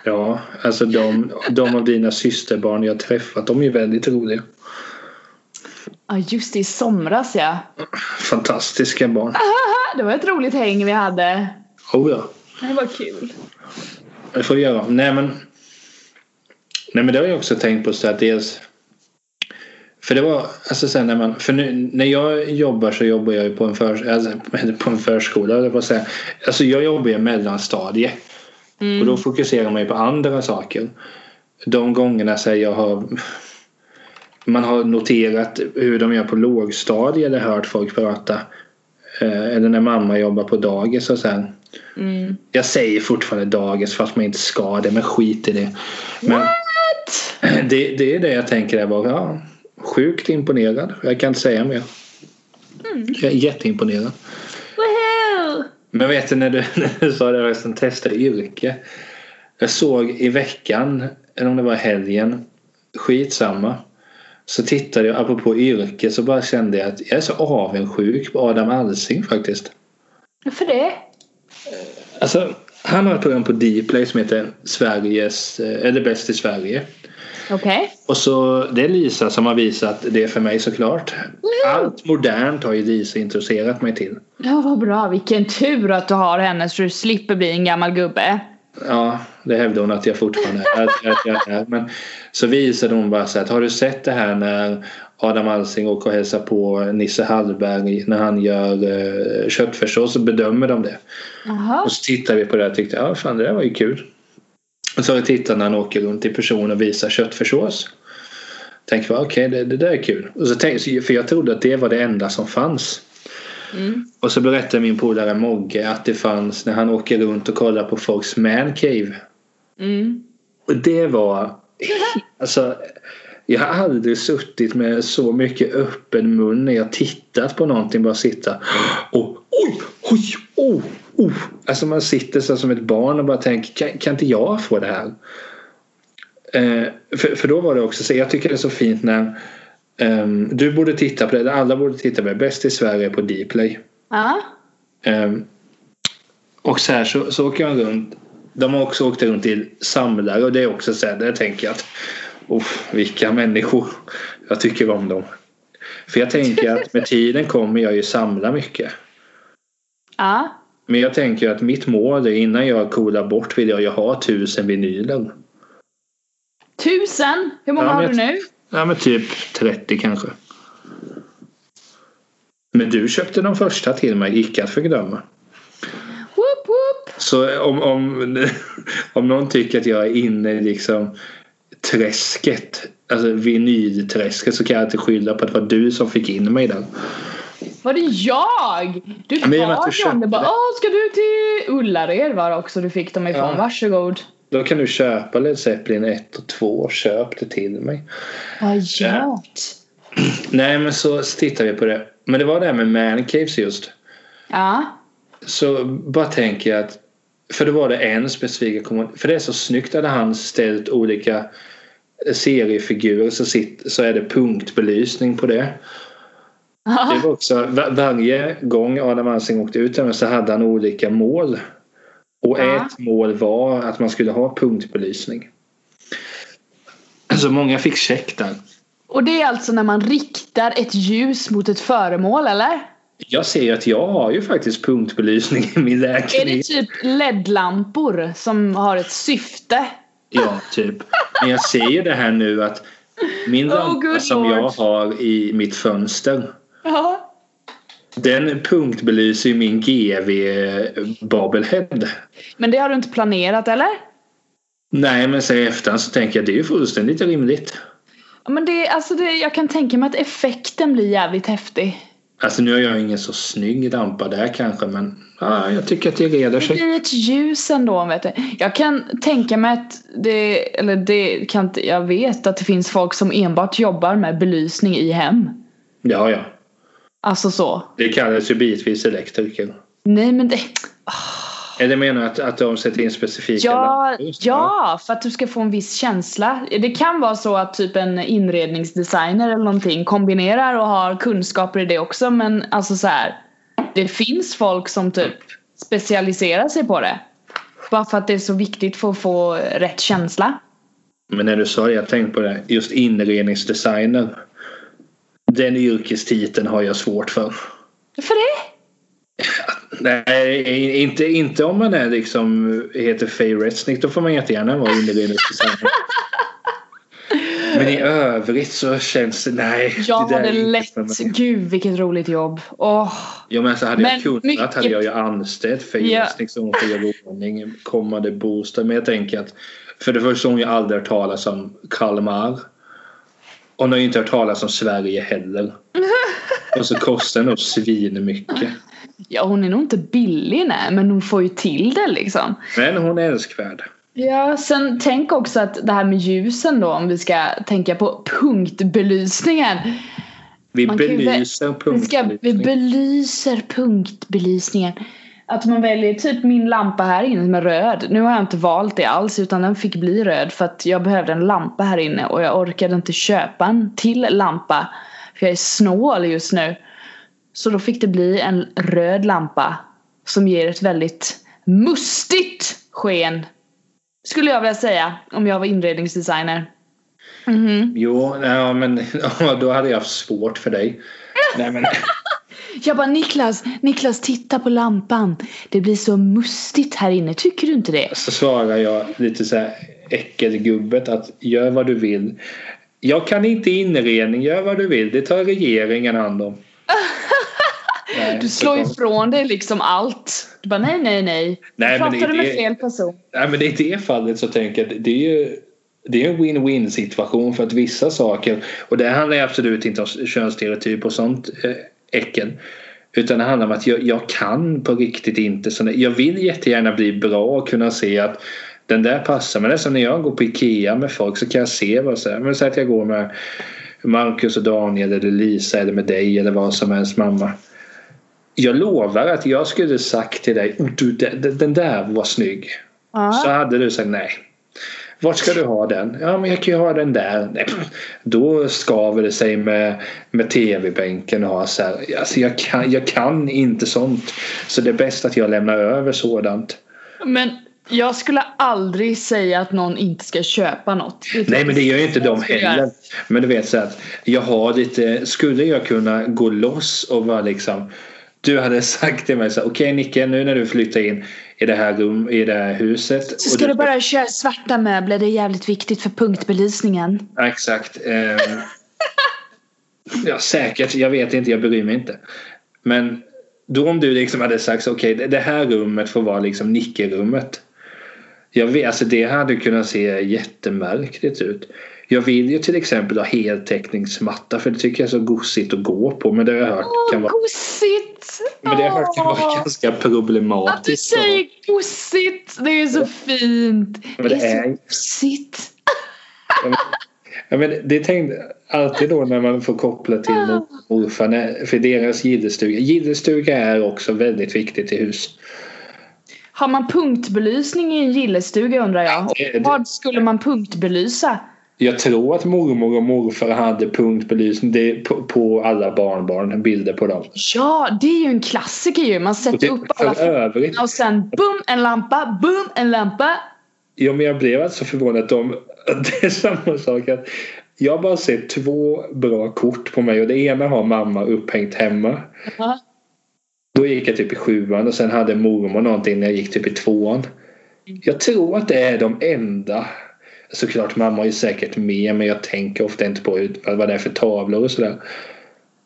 S1: Ja, alltså de, de av dina systerbarn jag träffat, de är väldigt roliga.
S2: Ja just det, i somras ja.
S1: Fantastiska barn.
S2: Det var ett roligt häng vi hade.
S1: Oh ja.
S2: Det var kul.
S1: Det får vi göra. Nej men. Nej men det har jag också tänkt på så att dels. För det var alltså sen när man. För nu, när jag jobbar så jobbar jag ju på en, för, alltså, på en förskola. eller vad säga. Alltså jag jobbar i mellanstadie. Och då fokuserar man ju på andra saker. De gångerna så jag har. Man har noterat hur de gör på lågstadie eller hört folk prata. eh, Eller när mamma jobbar på dagis och sen.
S2: Mm.
S1: Jag säger fortfarande dagis fast man inte ska det men skit i det. Men
S2: What?
S1: det, det är det jag tänker är bara ja, sjukt imponerad. Jag kan inte säga mer. Jag är jätteimponerad.
S2: Woohoo!
S1: Men vet du när du, när du sa det som testa yrke. Jag såg i veckan eller om det var helgen. Skitsamma. Så tittade jag apropå yrke så bara kände jag att jag är så avundsjuk på Adam Alsing faktiskt.
S2: Varför det?
S1: Alltså, han har ett program på Dplay som heter Sveriges, eh, eller Bäst i Sverige.
S2: Okej.
S1: Och så det är Lisa som har visat det för mig såklart. Allt modernt har ju Lisa intresserat mig till.
S2: Ja vad bra, vilken tur att du har henne så du slipper bli en gammal gubbe.
S1: Ja, det hävdar hon att jag fortfarande är. Att, att jag är. Men så visade hon bara så att har du sett det här när Adam Alsing åker och hälsar på Nisse Hallberg när han gör eh, köttfärssås så bedömer de det.
S2: Jaha.
S1: Och så tittade vi på det och tyckte ja fan det där var ju kul. Och så har vi tittat när han åker runt i person och visar köttfärssås. Tänkte okej okay, det, det där är kul. Och så tänkte, för jag trodde att det var det enda som fanns.
S2: Mm.
S1: Och så berättade min polare Mogge att det fanns när han åker runt och kollar på folks mancave.
S2: Mm.
S1: Och det var alltså jag har aldrig suttit med så mycket öppen mun när jag tittat på någonting bara sitta och oj, oj, oh, oh. Alltså man sitter så som ett barn och bara tänker kan, kan inte jag få det här? Eh, för, för då var det också så jag tycker det är så fint när um, du borde titta på det, alla borde titta på det. Bäst i Sverige på Dplay.
S2: Ja.
S1: Um, och så här så, så åker jag runt. De har också åkt runt till samlare och det är också så här, där tänker jag att oh, vilka människor. Jag tycker om dem. För jag tänker att med tiden kommer jag ju samla mycket.
S2: Ja.
S1: Men jag tänker att mitt mål är innan jag coolar bort vill jag ju ha tusen vinyler.
S2: Tusen? Hur många
S1: Ja,
S2: har du nu?
S1: Ja men typ 30 kanske. Men du köpte de första till mig, icke att förglömma.
S2: Whoop, whoop.
S1: Så om, om, om någon tycker att jag är inne liksom träsket, alltså vinylträsket så kan jag inte skylla på att det var du som fick in mig där.
S2: Var det jag? Du
S1: Ja,
S2: bad ju om det bara. Åh, ska du till Ullared var också du fick dem ifrån?
S1: Ja.
S2: Varsågod.
S1: Då kan du köpa Led Zeppelin 1 och 2 och köp det till mig.
S2: Vad gjort?
S1: Nej men så, tittar vi på det. Men det var det här med mancaves just.
S2: Ja.
S1: Så bara tänker jag att för det var det en specifik För det är så snyggt hade han ställt olika seriefigurer så, sitt, så är det punktbelysning på det. Det var också var, varje gång Adam Alsing åkte ut så hade han olika mål. Och
S2: Ja.
S1: ett mål var att man skulle ha punktbelysning. Så många fick check där.
S2: Och det är alltså när man riktar ett ljus mot ett föremål eller?
S1: Jag ser att jag har ju faktiskt punktbelysning i min
S2: Är det
S1: lägenhet.
S2: typ LED-lampor som har ett syfte?
S1: Ja, typ. Men jag ser ju det här nu att min
S2: Oh,
S1: lampa
S2: good
S1: som
S2: lord.
S1: jag har i mitt fönster.
S2: Ja.
S1: Den punktbelyser ju min GV Babelhead.
S2: Men det har du inte planerat eller?
S1: Nej, men så i efterhand så tänker jag det är ju fullständigt rimligt.
S2: Ja, Men det, alltså det, jag kan tänka mig att effekten blir jävligt häftig.
S1: Alltså nu har jag ingen så snygg lampa där kanske men ja, jag tycker att det reder
S2: Det
S1: sig.
S2: blir ett ljus ändå vet du. Jag kan tänka mig att det, eller det kan inte, jag vet att det finns folk som enbart jobbar med belysning i hem.
S1: Ja, ja.
S2: Alltså så.
S1: Det kallas ju bitvis elektriker.
S2: Nej men det,
S1: Eller menar att, att de sätter in specifika
S2: ja, ja, för att du ska få en viss känsla. Det kan vara så att typ en inredningsdesigner eller någonting kombinerar och har kunskaper i det också men alltså så här. Det finns folk som typ specialiserar sig på det. Bara för att det är så viktigt för att få rätt känsla.
S1: Men när du sa det, jag tänkte på det. Just inredningsdesigner. Den yrkestiteln har jag svårt för.
S2: För det?
S1: Nej, inte, inte om man är liksom heter Faye Resnick. Då får man jättegärna vara inredningsdesigner. Men i övrigt så känns det, nej.
S2: Jag
S1: det där inte
S2: lätt, gud vilket roligt jobb. Åh.
S1: Ja men så hade
S2: Men
S1: jag kunnat
S2: mycket-
S1: hade jag ju anställt Faye
S2: Ja.
S1: Resnick som får göra ordning kommande bostad. Men jag tänker att för det första har hon ju aldrig hört talas om Kalmar. Och hon har ju inte hört talas om Sverige heller. Och så kostar den nog svin mycket.
S2: Ja hon är nog inte billig nej men hon får ju till det liksom.
S1: Men hon är älskvärd.
S2: Ja, sen tänk också att det här med ljusen då om vi ska tänka på punktbelysningen.
S1: Vi
S2: Man kan ju
S1: belyser
S2: Vi, ska, vi belyser punktbelysningen. Att man väljer typ min lampa här inne som är röd. Nu har jag inte valt det alls utan den fick bli röd för att jag behövde en lampa här inne och jag orkade inte köpa en till lampa. För jag är snål just nu. Så då fick det bli en röd lampa som ger ett väldigt mustigt sken. Skulle jag vilja säga om jag var inredningsdesigner. Mhm.
S1: Jo, ja, men ja, då hade jag haft svårt för dig. Nej, men,
S2: Jag bara Niklas, Niklas titta på lampan. Det blir så mustigt här inne, tycker du inte det?
S1: så svarar jag lite så här äckelgubbet att gör vad du vill. Jag kan inte inredning, gör vad du vill. Det tar regeringen hand om. Nej,
S2: Du slår
S1: så kom-
S2: ifrån dig liksom allt. Du bara nej, nej, nej.
S1: Nej,
S2: Pratar du med
S1: det-
S2: fel person?
S1: Nej, men i det fallet så tänker jag att det är ju det är en win-win situation för att vissa saker och det handlar ju absolut inte om könsstereotyp och sånt eh, äckel. Utan det handlar om att jag, jag kan på riktigt inte. Så jag vill jättegärna bli bra och kunna se att den där passar. Men det är som när jag går på Ikea med folk så kan jag se vad så här. Men säg att jag går med Marcus och Daniel eller Lisa eller med dig eller vad som helst mamma. Jag lovar att jag skulle sagt till dig oh, du, den, där var snygg.
S2: Ja.
S1: Så hade du sagt nej. Vart ska du ha den? Ja men jag kan ju ha den där. Nej. Då skaver det sig med, med tv-bänken och så här. Alltså jag kan, jag kan inte sånt. Så det är bäst att jag lämnar över sådant.
S2: Men jag skulle aldrig säga att någon inte ska köpa något.
S1: Nej men det gör ju inte de heller. Men du vet så att jag har lite. Skulle jag kunna gå loss och vara liksom. Du hade sagt till mig så okej Nicke nu när du flyttar in i det här rum i det här huset.
S2: Så ska du bara köra svarta möbler, det är jävligt viktigt för punktbelysningen.
S1: Ja, Exakt. Eh, ja, säkert. Jag vet inte. Jag bryr mig inte. Men då om du liksom hade sagt okej det här rummet får vara liksom Nicke-rummet. Jag vet, alltså det hade kunnat se jättemärkligt ut. Jag vill ju till exempel ha heltäckningsmatta för det tycker jag är så gosigt att gå på. Men det har jag hört kan vara,
S2: gosigt!
S1: men det har jag hört kan vara ganska
S2: Att du
S1: problematiskt.
S2: säger gosigt! Det är så fint!
S1: Men
S2: Det
S1: det
S2: är
S1: är-
S2: så gosigt!
S1: Ja, men det tänkte alltid då när man får koppla till mor- morfar för deras gillestuga. Gillestuga är också väldigt viktigt i hus.
S2: Har man punktbelysning i en gillestuga undrar jag? Och vad skulle man punktbelysa?
S1: Jag tror att mormor och morfar hade punktbelysning på, på alla barnbarn, bilder på dem.
S2: Ja, det är ju en klassiker ju. Man sätter
S1: det,
S2: upp alla
S1: övrigt,
S2: och sen boom en lampa, boom en lampa.
S1: ja, men jag blev alltså förvånad de, det är samma sak att jag har bara sett två bra kort på mig och det ena har mamma upphängt hemma.
S2: Ja.
S1: Då gick jag typ i sjuan och sen hade mormor någonting när jag gick typ i tvåan. Jag tror att det är de enda. Såklart mamma är säkert med men jag tänker ofta inte på vad det är för tavlor och sådär.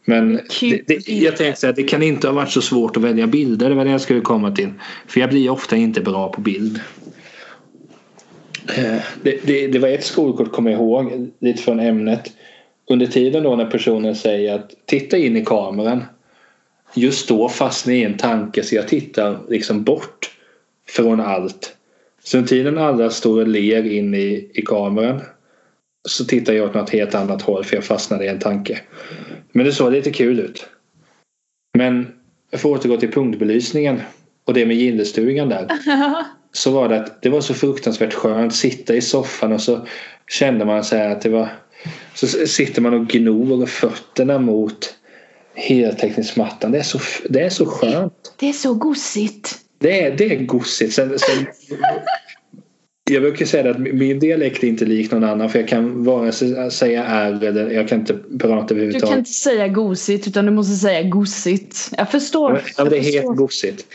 S1: Men det, det, jag tänkte så här, det kan inte ha varit så svårt att välja bilder. Det var det jag skulle komma till. För jag blir ofta inte bra på bild. Eh, Det, det, det var ett skolkort kommer jag ihåg lite från ämnet. Under tiden då när personen säger att titta in i kameran. Just då fastnar jag i en tanke så jag tittar liksom bort från allt. Under tiden alla står och ler in i, i kameran så tittar jag åt något helt annat håll för jag fastnade i en tanke. Men det såg lite kul ut. Men jag får återgå till punktbelysningen och det med gillestugan där. Så var det att det var så fruktansvärt skönt att sitta i soffan och så kände man så här att det var så sitter man och gnor fötterna mot heltäckningsmattan. Det är så, det är så skönt.
S2: Det är så gosigt.
S1: Det är, det är gosigt. Sen, sen, jag brukar säga att min dialekt är inte lik någon annan för jag kan vare sig säga R eller jag kan inte prata
S2: Du
S1: överhuvudtaget.
S2: kan inte säga gosigt utan du måste säga gosigt. Jag förstår.
S1: Men det är helt gosigt.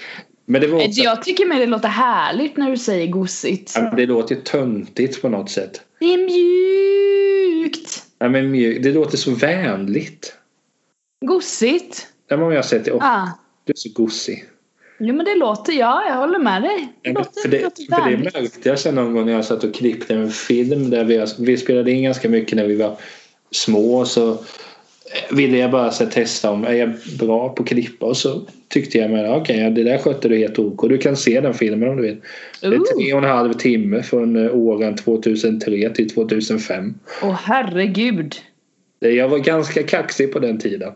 S1: Men det, var också,
S2: Jag tycker mer det låter härligt när du säger gosigt.
S1: ja, det låter töntigt på något sätt.
S2: Det är mjukt.
S1: Ja, men mjuk- det låter så vänligt.
S2: Gosigt.
S1: Ja, men jag säger till oh,
S2: Ah.
S1: du är så gosig.
S2: Jo men det låter, ja jag håller med dig. Det
S1: men
S2: låter,
S1: för, det,
S2: låter
S1: för det märkte jag sen någon gång när jag satt och klippte en film där vi, vi spelade in ganska mycket när vi var små så ville jag bara så testa om är jag bra på att klippa och så tyckte jag men okej ja, det där skötte du helt ok. Du kan se den filmen om du vill. Det är
S2: Ooh.
S1: tre och en halv timme från eh, åren 2003 till 2005.
S2: Åh herregud.
S1: Det- Jag var ganska kaxig på den tiden.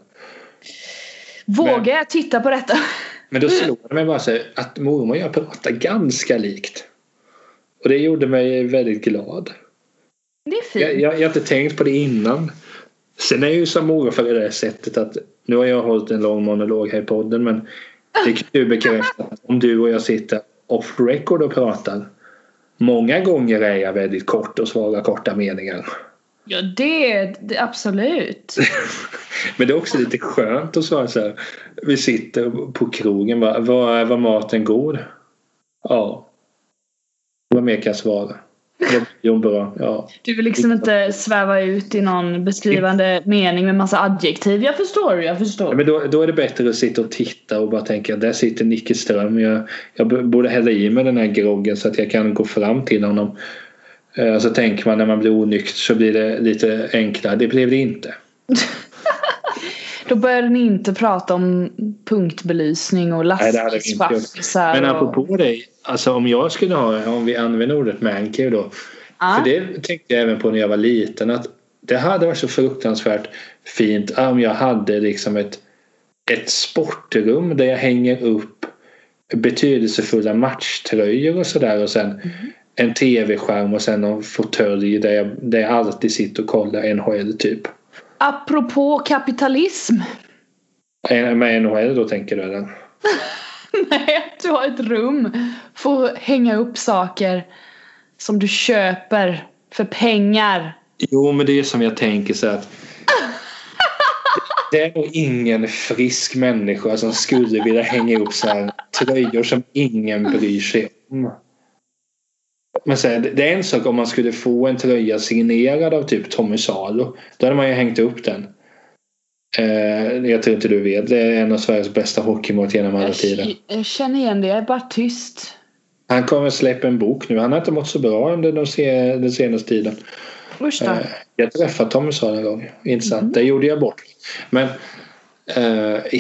S2: Vågar jag titta på detta?
S1: Men då slog det mig bara så här, att mormor och jag pratar ganska likt. Och det gjorde mig väldigt glad.
S2: Det är fint.
S1: Jag, jag, jag har inte tänkt på det innan. Sen är jag ju som morfar i det här sättet att nu har jag hållit en lång monolog här i podden men det kan du bekräfta om du och jag sitter off record och pratar många gånger är jag väldigt kort och svarar korta meningar.
S2: Ja det, det absolut.
S1: Men det är också lite skönt att svara så här. Vi sitter på krogen. Var, var, var maten god? Ja. Vad mer kan jag svara? Bra? Ja.
S2: Du vill liksom inte sväva ut i någon beskrivande mening med massa adjektiv. Jag förstår, jag
S1: Ja,
S2: förstår.
S1: men då, då är det bättre att sitta och titta och bara tänka där sitter Nicke Ström. Jag, jag borde hälla i mig den här groggen så att jag kan gå fram till honom. Eh, Så tänker man när man blir onykter så blir det lite enklare. Det blev det inte.
S2: Då började ni inte prata om punktbelysning och lastbilschaffisar.
S1: Men
S2: och...
S1: apropå dig. Alltså om jag skulle ha, om vi använder ordet mancave då.
S2: Ja.
S1: För det tänkte jag även på när jag var liten att det hade varit så fruktansvärt fint om jag hade liksom ett ett sportrum där jag hänger upp betydelsefulla matchtröjor och sådär och sen
S2: Mm.
S1: En tv-skärm och sen någon fåtölj där jag, där jag alltid sitter och kollar NHL typ.
S2: Apropå kapitalism.
S1: Med NHL då tänker du eller?
S2: Nej, du har ett rum för att hänga upp saker som du köper för pengar.
S1: Jo men det är som jag tänker så att det är nog ingen frisk människa som skulle vilja hänga upp så här tröjor som ingen bryr sig om. Men så här, det är en sak om man skulle få en tröja signerad av typ Tommy Salo. Då hade man ju hängt upp den. Eh, jag tror inte du vet. Det är en av Sveriges bästa hockeymål genom alla tider.
S2: jag känner igen det, jag är bara tyst.
S1: Han kommer släppa en bok nu. Han har inte mått så bra under de den senaste tiden.
S2: Usch då.
S1: Eh, Jag träffade Tommy Salo en gång. Intressant.
S2: Mm.
S1: Det gjorde jag bort. Men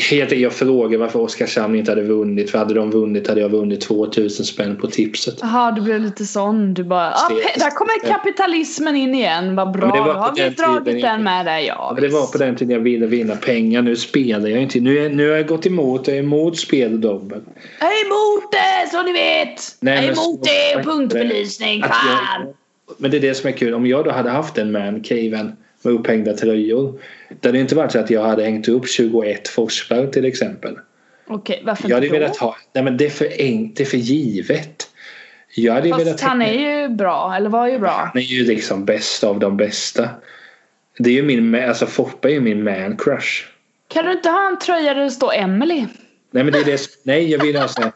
S1: helt, jag frågade varför Oskarshamn inte hade vunnit. För hade de vunnit hade jag vunnit 2000 spänn på tipset.
S2: Jaha, du blev lite sån. Du bara, ah, där kommer kapitalismen in igen. Vad bra,
S1: var
S2: då har vi
S1: den
S2: dragit den med där. Ja,
S1: Ja, det var på den tiden jag ville vinna pengar. Nu spelar jag inte. Nu, är, nu har jag gått emot. Jag är emot speldobbel.
S2: Jag är emot det, så ni vet!
S1: Nej,
S2: jag är emot det och punktbelysning. Fan!
S1: jag, men det är det som är kul. Om jag då hade haft en mancaven med upphängda tröjor. Det hade inte varit så att jag hade hängt upp 21 Forsberg till exempel.
S2: Okej, varför
S1: Jag hade
S2: då?
S1: velat ha... Nej men det är för, en, det är för givet. Jag hade velat
S2: Fast han
S1: ha,
S2: är ju bra, eller var ju bra.
S1: han är ju liksom bäst av de bästa. Det är ju min... Alltså Foppa är ju min man crush.
S2: Kan du inte ha en tröja där det står Emily?
S1: Nej men det är det Nej jag vill ha så här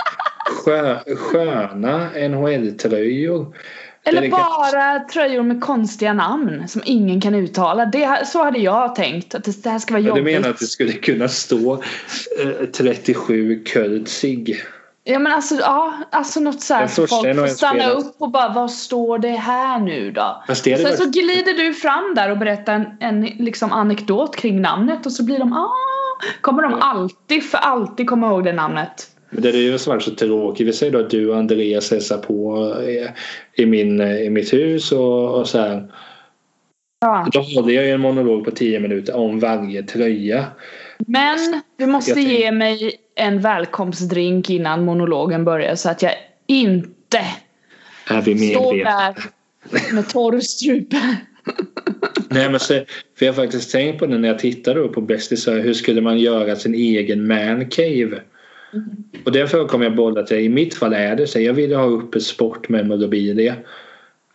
S1: skö, sköna NHL-tröjor.
S2: Eller bara tröjor med konstiga namn som ingen kan uttala. Det, så hade jag tänkt. Att det, här ska vara
S1: Ja, du
S2: jobbigt.
S1: menar att det skulle kunna stå eh, 37 Kurtzig?
S2: Ja men alltså, ja, alltså något så här så folk får stanna
S1: spelaren.
S2: upp och bara vad står det här nu då? Sen
S1: varit-
S2: så glider du fram där och berättar en, en liksom anekdot kring namnet och så blir de ah, kommer de alltid för alltid komma ihåg det namnet.
S1: Men det är ju så tråkigt. Vi säger då att du och Andreas hälsar på i, min, i mitt hus och, och så här.
S2: Ja.
S1: Då håller jag ju en monolog på 10 minuter om varje tröja.
S2: Men du måste
S1: Jag
S2: ge mig en välkomstdrink innan monologen börjar så att jag inte
S1: Är vi
S2: står där med torr strupe.
S1: Nej men så, för jag har faktiskt tänkt på det när jag tittade på Bästis. så här, Hur skulle man göra sin egen man cave? Och därför kom jag bolla till i mitt fall är det så jag vill ha upp ett sportmemorabilia.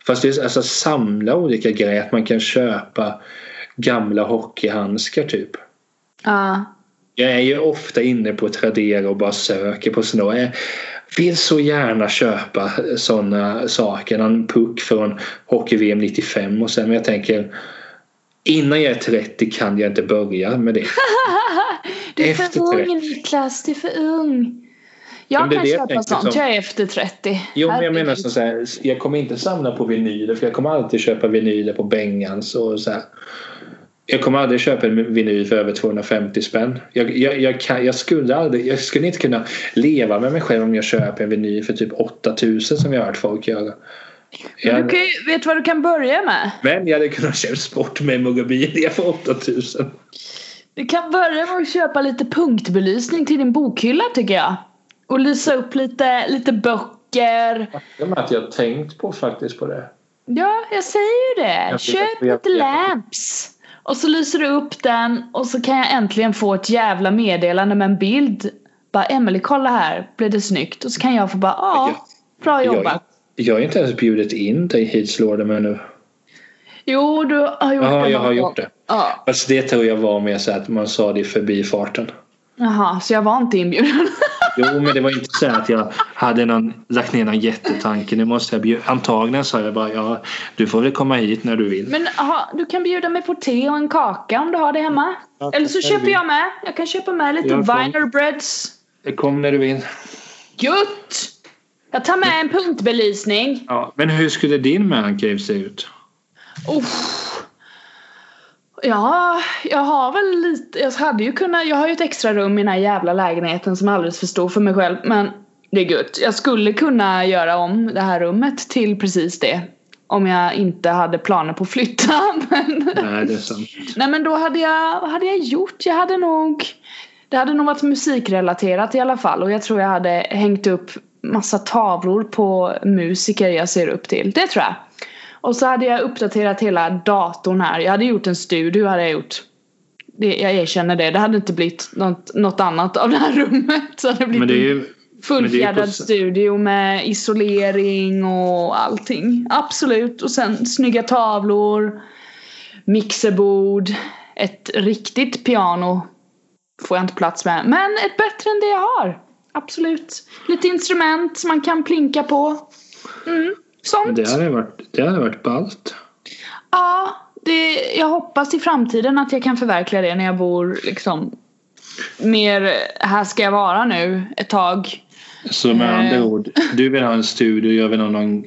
S1: Fast det är alltså samla olika grejer. Att man kan köpa gamla hockeyhandskar typ.
S2: Ja. Jag
S1: Jag är ju ofta inne på Tradera och bara söker på sådana. Jag vill så gärna köpa sådana saker. En puck från Hockey-VM 95 och sen men jag tänker innan jag är 30 kan jag inte börja med det.
S2: Du är för ung
S1: 30.
S2: Niklas, du är för ung.
S1: Men
S2: Jag
S1: det
S2: kan
S1: det
S2: köpa sånt,
S1: som-
S2: jag är efter 30.
S1: Jo men jag menar så här, jag kommer inte samla på vinyler för jag kommer alltid köpa vinyler på Bengans och så här. Jag kommer aldrig köpa en vinyl för över 250 spänn. Jag, jag, jag, kan, jag, skulle aldrig, jag skulle inte kunna leva med mig själv om jag köper en vinyl för typ 8000 som jag har hört folk göra.
S2: Men
S1: Jag,
S2: du kan ju, vet vad du kan börja med?
S1: men jag hade kunnat köpa sportmemorabilia för 8000.
S2: Du kan börja med att köpa lite punktbelysning till din bokhylla tycker jag. Och lysa upp lite, lite böcker.
S1: Är att jag tänkt på faktiskt på det.
S2: Ja, jag säger ju det.
S1: Jag
S2: Köp
S1: jag-
S2: lite
S1: jag-
S2: lamps. Och så lyser du upp den och så kan jag äntligen få ett jävla meddelande med en bild. Bara Emily kolla här, blev det snyggt? Och så kan jag få bara ja, bra
S1: Jag,
S2: jobbat.
S1: jag har inte ens bjudit in dig hit slår det mig nu.
S2: Jo, du har gjort
S1: Ja,
S2: det.
S1: jag har gjort det.
S2: Ja.
S1: Fast det tror jag var mer så att man sa det i förbifarten.
S2: Jaha, så jag var inte inbjuden.
S1: Jo, men det var inte så att jag hade någon, lagt ner någon jättetanke. Nu måste jag bjuda. Antagligen sa jag bara ja, du får väl komma hit när du vill.
S2: Men aha, du kan bjuda mig på te och en kaka om du har det hemma.
S1: Ja,
S2: Eller så
S1: det
S2: köper jag med. Jag kan köpa med lite. Viner Breads.
S1: Kom när du vill.
S2: Gött! Jag tar med en punktbelysning.
S1: Ja, men hur skulle din mancave se ut?
S2: Uff. Ja, jag har väl lite, jag hade ju kunnat, jag har ju ett extra rum i den här jävla lägenheten som är alldeles för stor för mig själv men det är gött. Jag skulle kunna göra om det här rummet till precis det. Om jag inte hade planer på att flytta men
S1: Nej, det är sant.
S2: Nej men då hade jag, vad hade jag gjort? Jag hade nog Det hade nog varit musikrelaterat i alla fall och jag tror jag hade hängt upp massa tavlor på musiker jag ser upp till. Det tror jag. Och så hade jag uppdaterat hela datorn här. Jag hade gjort en studio hade jag gjort. Det, jag erkänner det. Det hade inte blivit något, något annat av det här rummet. Så hade det blivit
S1: Men det är ju...
S2: fullfjädrad
S1: på-
S2: studio med isolering och allting. Absolut. Och sen snygga tavlor. Mixerbord. Ett riktigt piano får jag inte plats med. Men ett bättre än det jag har. Absolut. Lite instrument som man kan plinka på. Mm. Sånt.
S1: Det hade varit, det hade varit ballt.
S2: Ja, det, jag hoppas i framtiden att jag kan förverkliga det när jag bor liksom mer här ska jag vara nu ett tag.
S1: Så med
S2: Eh.
S1: andra ord, du vill ha en studio, jag vill ha någon,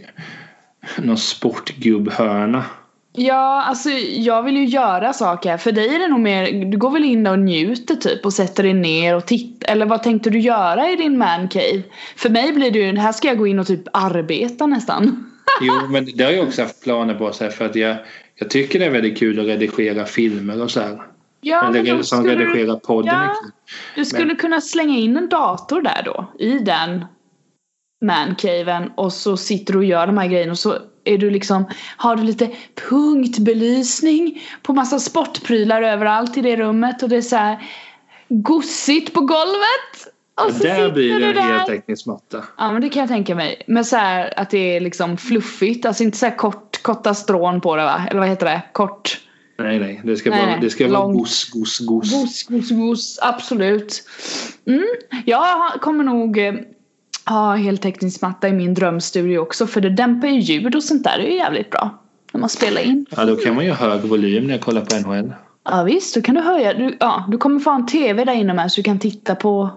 S1: någon sportgubbhörna.
S2: Ja, alltså jag vill ju göra saker. För dig är det nog mer, du går väl in och njuter typ och sätter dig ner och tittar. Eller vad tänkte du göra i din mancave? För mig blir det ju, här ska jag gå in och typ arbeta nästan.
S1: Jo, men det har jag också haft planer på så här, för att jag, jag tycker det är väldigt kul att redigera filmer och så här.
S2: Ja, men
S1: Eller
S2: då
S1: som
S2: skulle du,
S1: podden.
S2: Ja. du skulle kunna slänga in en dator där då. I den mancaven. Och så sitter du och gör de här grejerna och så är du liksom, har du lite punktbelysning på massa sportprylar överallt i det rummet och det är så här gossigt på golvet. Och så
S1: Där blir det en heltäckningsmatta.
S2: Ja men det kan jag tänka mig. Men så här att det är liksom fluffigt, alltså inte så kort, korta strån på det va? Eller vad heter det? Kort.
S1: Nej, nej. Det ska
S2: Nej,
S1: vara, det ska vara
S2: Lång.
S1: gos, gos, gos.
S2: Gos, gos, gos. Absolut. Mm. Jag kommer nog eh, ha heltäckningsmatta i min drömstudio också för det dämpar ju ljud och sånt där. Det är ju jävligt bra. När man spelar in.
S1: Ja, då kan man ju ha hög volym när jag kollar på NHL.
S2: Ja visst, då kan du höja. Du, ja, du kommer få en TV där inne med så du kan titta på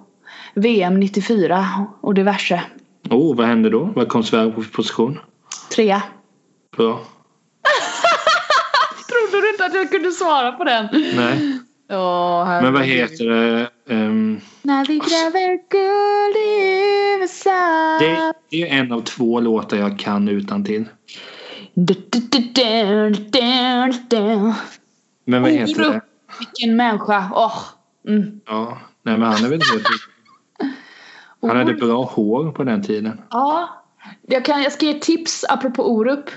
S2: VM 94 och diverse.
S1: Oh, vad hände då? Vad kom Sverige på för position?
S2: Trea.
S1: Bra.
S2: Trodde du inte att jag kunde svara på den?
S1: Nej.
S2: Ja,
S1: Men vad heter det? Ehm,
S2: När vi gräver guld i USA.
S1: det, det är en av två låtar jag kan utan till.
S2: Du, du, du.
S1: Men vad heter det?
S2: Vilken människa. Åh. Mm.
S1: Ja, nej men han är väl helt... Han hade bra hår på den tiden.
S2: Ja. Jag, kan, jag ska ge tips apropå Orup.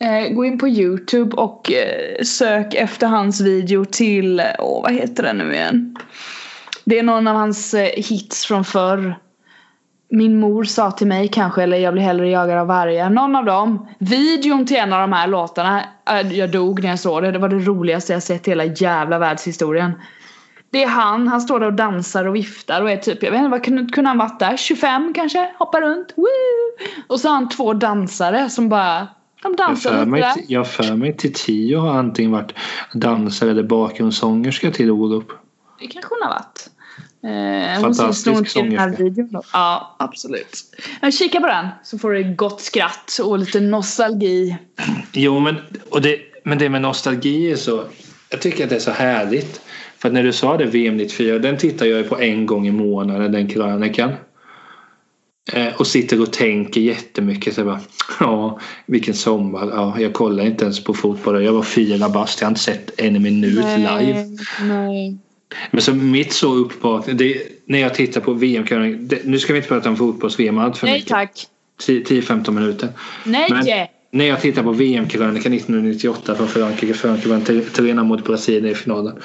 S2: Eh, gå in på Youtube och eh, sök efter hans video till, åh vad heter den nu igen? Det är någon av hans eh, hits från förr. Min mor sa till mig kanske, eller jag blir hellre jagad av vargar. Någon av dem. Videon till en av de här låtarna. eh, Jag dog när jag såg det. Det var det roligaste jag sett i hela jävla världshistorien. Det är han, han står där och dansar och viftar och är typ, jag vet inte vad kunde, kunde han varit där? 25 kanske? Hoppar runt, woo! Och så har han två dansare som bara, de
S1: Jag
S2: dansar
S1: för
S2: lite
S1: mig,
S2: där.
S1: till- jag för mig till tio har antingen varit dansare eller bakgrundssångerska till Orup.
S2: Det kanske hon har varit. Eh, hon
S1: Fantastisk
S2: nog i den här videon då. Ja, absolut. Men kika på den så får du ett gott skratt och lite nostalgi.
S1: Jo, men, och det, men det med nostalgi är så... Jag tycker att det är så härligt. För att när du sa det VM 94, den tittar jag ju på en gång i månaden, den krönikan. Eh, och sitter och tänker jättemycket. Så jag bara, ja, vilken sommar. Ja, jag kollar inte ens på fotboll. Jag var fyra bast. Jag har inte sett en minut live.
S2: Nej.
S1: Men så mitt så uppvaknande, det när jag tittar på vm krönikan Nu ska vi inte prata om fotbolls-VM allt för
S2: Nej
S1: mycket.
S2: tack.
S1: 10-15 minuter.
S2: Nej!
S1: Men- När jag tittar på VM-krönikan 1998 från Frankrike. Frankrike vann 3 mot Brasilien i finalen.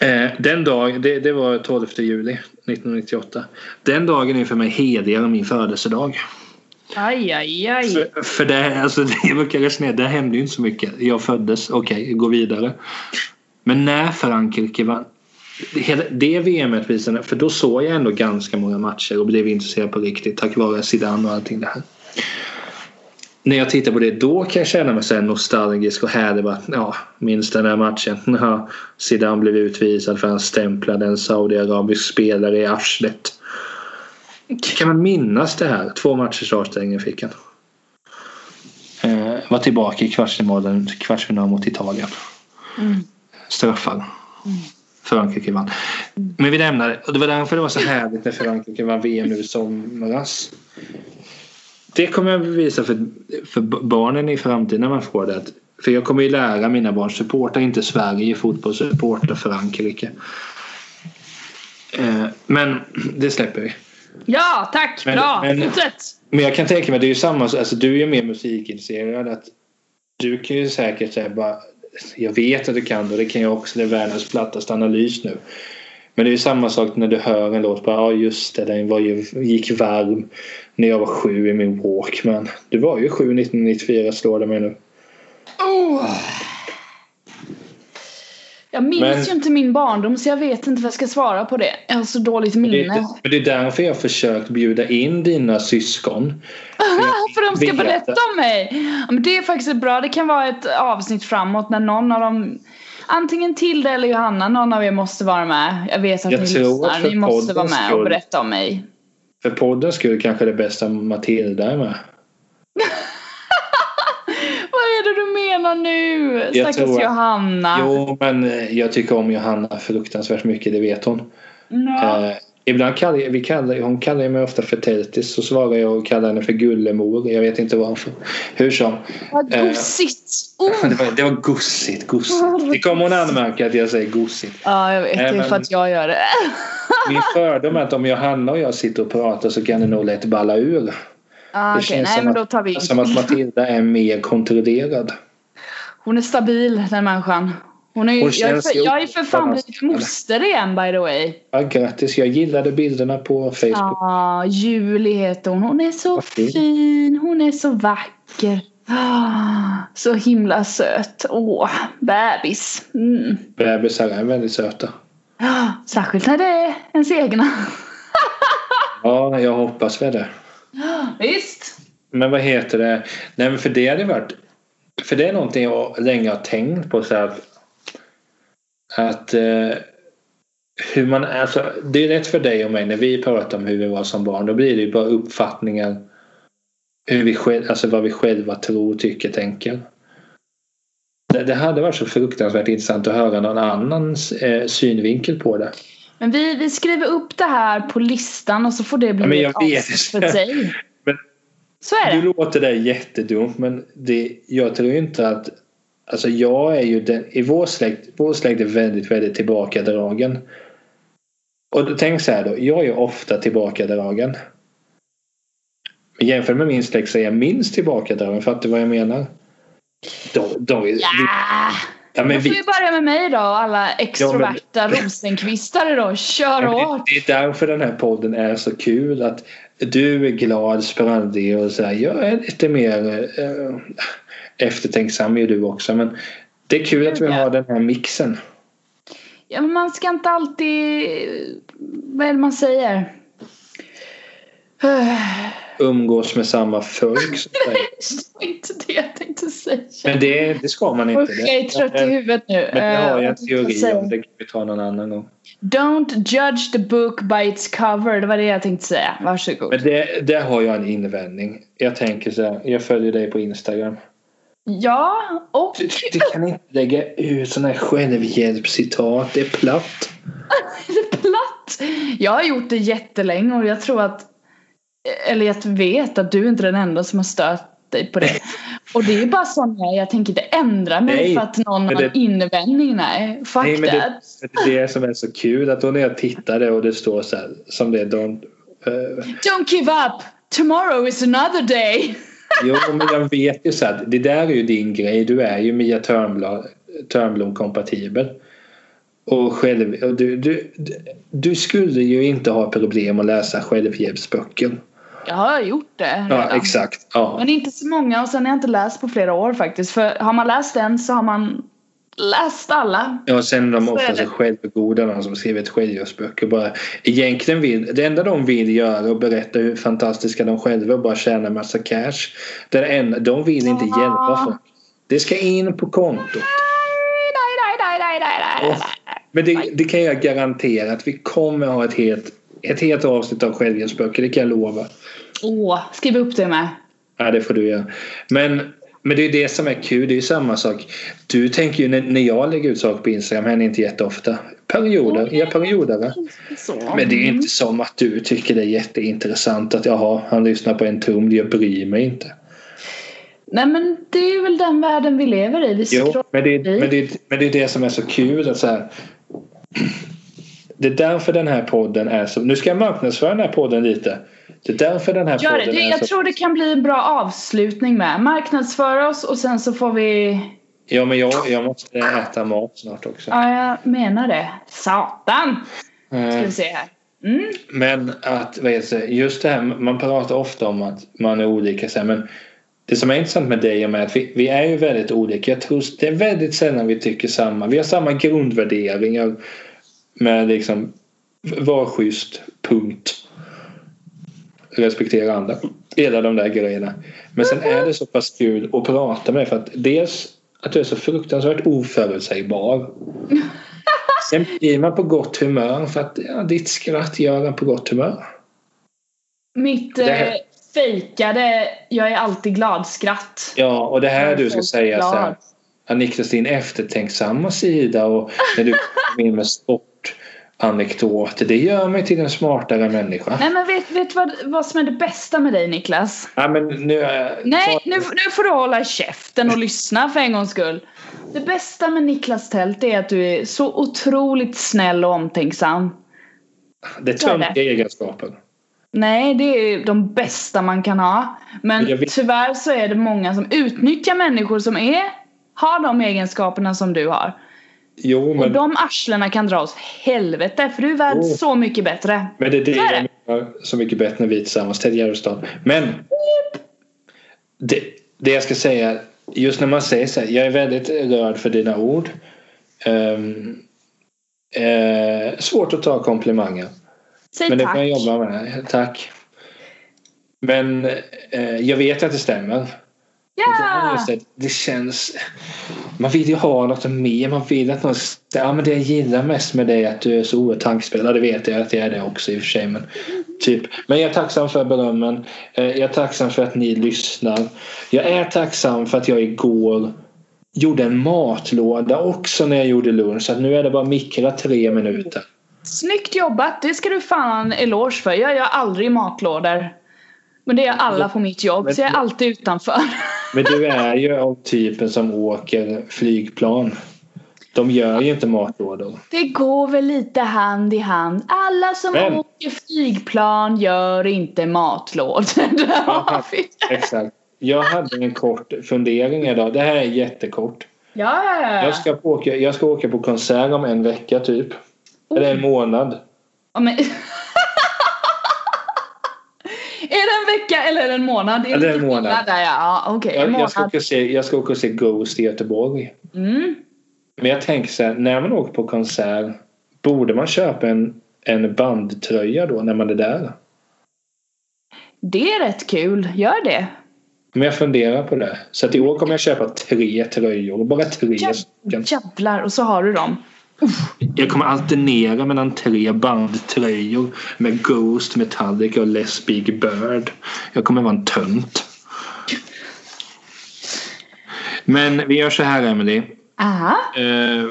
S1: Eh, den dag, det, det var 12 juli 1998. Den dagen är för mig heligare än min födelsedag.
S2: Aj, aj, aj.
S1: För, för det, alltså, jag brukar resonera, det hände ju inte så mycket. Jag föddes, okej, gå vidare. Men när Frankrike vann det VMet visade, för då såg jag ändå ganska många matcher och blev intresserad på riktigt tack vare Zidane och allting det här. När jag tittar på det då kan jag känna mig så här nostalgisk och härlig. Bara, ja, minns den här matchen? Ja, Zidane blev utvisad för han stämplade en saudiarabisk spelare i arslet. Kan man minnas det här? Två matchers avstängning fick han. Eh, var tillbaka i kvartsfinalen, kvartsfinal mot Italien.
S2: Mm.
S1: Straffar. Frankrike vann. Men vi lämnar det. Och det var därför det var så härligt när Frankrike vann VM nu i somras. Det kommer jag bevisa för, för barnen i framtiden när man får det. att- För jag kommer ju lära mina barn supporta inte Sverige i fotboll, supporta Frankrike. Eh, men det släpper vi.
S2: Ja, tack!
S1: Men-
S2: Bra!
S1: men-
S2: Fortsätt!
S1: Men jag kan tänka mig, det är ju samma, alltså du är ju mer musikintresserad. Att du kan ju säkert säga bara, jag vet att du kan det och det kan jag också, det är världens plattaste analys nu. Men det är ju samma sak när du hör en låt, bara, ja just det, den var ju, gick varm när jag var sju i min Walkman. Du var ju sju 1994 slår det mig nu.
S2: Oh. Jag minns
S1: Men-
S2: ju inte min barndom så jag vet inte vad jag ska svara på det. Jag har så dåligt
S1: det,
S2: minne.
S1: är- men det är därför jag har försökt bjuda in dina syskon.
S2: För de ska
S1: vet
S2: berätta
S1: det.
S2: om mig! Ja, men det är faktiskt bra. Det kan vara ett avsnitt framåt när någon av dem Antingen Tilde eller Johanna, någon av er måste vara med. Jag vet att
S1: Jag
S2: ni lyssnar. Ni måste vara med och berätta om mig.
S1: För poddens skull kanske det bästa Matilda är med.
S2: Menar nu?
S1: Jag
S2: Stackars
S1: tror
S2: Johanna.
S1: Jo, men eh, jag tycker om Johanna fruktansvärt mycket, det vet hon.
S2: Ja.
S1: Eh, ibland kallar, jag- vi kallar, hon kallar mig ofta för Teltis så svarar jag och kallar henne för Gullemor. Jag vet inte varför. Hur som.
S2: Vad
S1: eh!
S2: Oh.
S1: Det var, det var gossigt, gossigt. Det kommer hon anmärka att jag säger gossigt.
S2: Ja, jag vet. Det är för att jag gör det.
S1: Min fördom är att om Johanna och jag sitter och pratar så kan det nog lätt balla ur.
S2: Ah,
S1: Det
S2: Okej,
S1: känns
S2: nej
S1: som att- Som att Matilda är mer kontrollerad.
S2: Hon är stabil den människan. Hon är,
S1: Hon
S2: jag, är för, jag är för fan blivit moster igen by the way.
S1: Ja, grattis, jag gillade bilderna på Facebook.
S2: Ja, Julie heter hon. Hon är så
S1: fin.
S2: fin. Hon är så vacker. Ah, Så himla söt. Åh, bebis. Mm.
S1: Bebisar är väldigt söta.
S2: Ah, Särskilt när det är ens egna.
S1: Ja, jag hoppas väl det.
S2: Visst.
S1: Men vad heter det? Nej men för det hade varit För det är någonting jag länge har tänkt på så här, Att eh, hur man, alltså, Det är rätt för dig och mig när vi pratar om hur vi var som barn. Då blir det ju bara uppfattningar hur vi själv, alltså vad vi själva tror, tycker, tänker. Det, det hade varit så fruktansvärt intressant att höra någon annans eh, synvinkel på det.
S2: Men vi, vi skriver upp det här på listan och så får det bli
S1: Ja,
S2: ett avsnitt för sig.
S1: Men
S2: Så är
S1: Du
S2: det.
S1: låter det jättedumt men det, jag tror inte att Alltså jag är ju den, i vår släkt, vår släkt är väldigt, väldigt tillbakadragen. Och tänk så här då, jag är ofta tillbakadragen. Men jämfört med min släkt så är jag minst tillbakadragen, fattar du vad jag menar? De, de, vi,
S2: Ja!
S1: ja,
S2: Då
S1: men
S2: får
S1: vi,
S2: vi börja med mig då, alla extroverta rosenkvistare då. Kör
S1: Ja, men
S2: hårt!
S1: det, det är därför den här podden är så kul. Att du är glad, sprallig och så här. Jag är lite mer eh, eftertänksam är du också. Men det är kul att vi har den här mixen.
S2: Ja, men man ska inte alltid... Vad är det man säger?
S1: Umgås med samma folk. Så att säga.
S2: Det var inte det jag tänkte säga.
S1: Men det, det ska man inte.
S2: Usch, jag är trött i huvudet nu.
S1: men det har
S2: Eh,
S1: jag en
S2: jag
S1: teori om. Det kan vi ta någon annan gång.
S2: Don't judge the book by its cover. Det var det jag tänkte säga. Varsågod.
S1: Men det, där har jag en invändning. Jag tänker så här. Jag följer dig på Instagram.
S2: Ja, och...
S1: Du, du kan inte lägga ut sådana här självhjälpscitat. Det är platt.
S2: Det är platt! Jag har gjort det jättelänge och jag tror att eller jag vet att du inte är den enda som har stört dig på det. Och det är bara sån jag. Jag tänker inte ändra mig
S1: Nej,
S2: för att någon har en invändning. Nej, fuck
S1: Nej, men
S2: that.
S1: det, det är det som är så kul att då när jag tittade och det står så här som det är don't, eh,
S2: Don't give up! Tomorrow is another day!
S1: Jo men jag vet ju så att det där är ju din grej. Du är ju Mia Törnblom, Törnblom kompatibel. Och, själv, och du, du, du skulle ju inte ha problem att läsa självhjälpsböcker.
S2: Jag har gjort det
S1: Ja
S2: redan.
S1: exakt. Ja.
S2: Men inte så många och sen har jag inte läst på flera år faktiskt. För har man läst en så har man läst alla.
S1: Ja, och sen är de
S2: Så
S1: ofta så de som skrivit självhjälpsböcker. Bara, egentligen vill, det enda de vill göra är att berätta hur fantastiska de själva och bara tjäna massa cash. Det enda, de vill inte
S2: Ja.
S1: hjälpa folk. Det ska in på kontot.
S2: Nej, nej, nej, nej, nej, nej, nej.
S1: Men det, det kan jag garantera att vi kommer ha ett helt, ett helt avsnitt av självhjälpsböcker. Det kan jag lova.
S2: Åh, skriv upp det med.
S1: Ja, det får du göra. Men, men det är det som är kul. Det är ju samma sak. Du tänker ju när, när jag lägger ut saker på Instagram händer inte jätteofta. Perioder. Ja, perioder. Men det är inte som att du tycker det är jätteintressant att jaha, han lyssnar på en tum. Jag bryr mig inte.
S2: Nej men det är väl den världen vi lever i. Vi
S1: Jo, men det, men, det, men det är det som är så kul. Att så här, det är därför den här podden är så... Nu ska jag marknadsföra den här podden lite. Det är därför den här
S2: Gör
S1: podden
S2: det. det
S1: är
S2: jag
S1: så...
S2: tror det kan bli en bra avslutning med. Marknadsföra oss och sen så får vi...
S1: Ja, men jag, jag måste äta mat snart också.
S2: Ja, jag menar det. Satan! Ska
S1: Eh,
S2: vi se här. Mm.
S1: Men att, vad heter just det här, man pratar ofta om att man är olika så här, men det som är intressant med dig och mig är att vi, vi är ju väldigt olika. Jag tror det är väldigt sällan vi tycker samma. Vi har samma grundvärderingar med liksom var schysst, punkt. Respektera andra. Hela de där grejerna. Men sen är det så pass kul att prata med för att dels att du är så fruktansvärt oförutsägbar. Sen blir man på gott humör för att ja, ditt skratt gör en på gott humör.
S2: Mitt
S1: här-
S2: eh, fejkade jag är alltid glad skratt.
S1: Ja, och det här du ska säga så här.
S2: glad.
S1: Niklas, din eftertänksamma sida och när du kommer in med sportanekdoter. Det gör mig till en smartare människa.
S2: Nej men vet du vad, vad som är det bästa med dig Niklas?
S1: Ja, men nu är.
S2: Nej, nu, nu får du hålla käften och lyssna för en gångs skull. Det bästa med Niklas Tält är att du är så otroligt snäll och omtänksam.
S1: Det är töntiga egenskaper.
S2: Nej, det är de bästa man kan ha. Men tyvärr så är det många som utnyttjar människor som är, har de egenskaperna som du har.
S1: Jo,
S2: Och
S1: men,
S2: de arslena kan dra åt helvete för du är värd
S1: Oh.
S2: så mycket bättre.
S1: men det är det
S2: Så är det.
S1: jag menar så mycket bättre när vi är tillsammans. Ted Gärdestad. Men det, det jag ska säga. Just när man säger så här. Jag är väldigt rörd för dina ord. Ehm, eh, svårt att ta komplimanger.
S2: Säg
S1: Men det
S2: tack.
S1: kan jag jobba med. Tack. Men eh, jag vet att det stämmer. Just det, det känns... Man vill ju ha något mer. Man vill att någon... Ja, men det jag gillar mest med dig är att du är så oerhört tankspelad. Det vet jag att jag är det också i och för sig. Men, typ. men jag är tacksam för berömmen. Eh, Jag är tacksam för att ni lyssnar. Jag är tacksam för att jag igår gjorde en matlåda också när jag gjorde lunch. Så nu är det bara mikra tre minuter.
S2: Snyggt jobbat, det ska du fan en eloge för. Jag gör aldrig matlådor. Men det gör alla på mitt jobb,
S1: Men-
S2: så jag är alltid utanför.
S1: Men du är ju av typen som åker flygplan. De gör ju inte matlådor.
S2: Det går väl lite hand i hand. Alla som
S1: Men-
S2: åker flygplan gör inte matlådor.
S1: Exakt. Jag hade en kort fundering idag. Det här är jättekort.
S2: Ja, ja, ja.
S1: Jag ska, åka, jag ska åka på konsert om en vecka typ. Eller en månad.
S2: Ja, men... är det en vecka eller en månad? Är
S1: en månad.
S2: Där, ja, en
S1: Jag, jag, ska åka se, jag ska åka och se Ghost i Göteborg.
S2: Mm.
S1: Men jag tänker så här, när man åker på konsert borde man köpa en, en bandtröja då när man är där?
S2: Det är rätt kul. Gör det.
S1: Men jag funderar på det. Så att i år kommer jag köpa tre tröjor. Bara tre stycken.
S2: Jävlar, och så har du dem.
S1: Jag kommer alternera mellan tre bandtröjor med Ghost, Metallica och Les Big Bird. Jag kommer vara en tönt. Men vi gör så här Emily.
S2: Aha.
S1: Eh,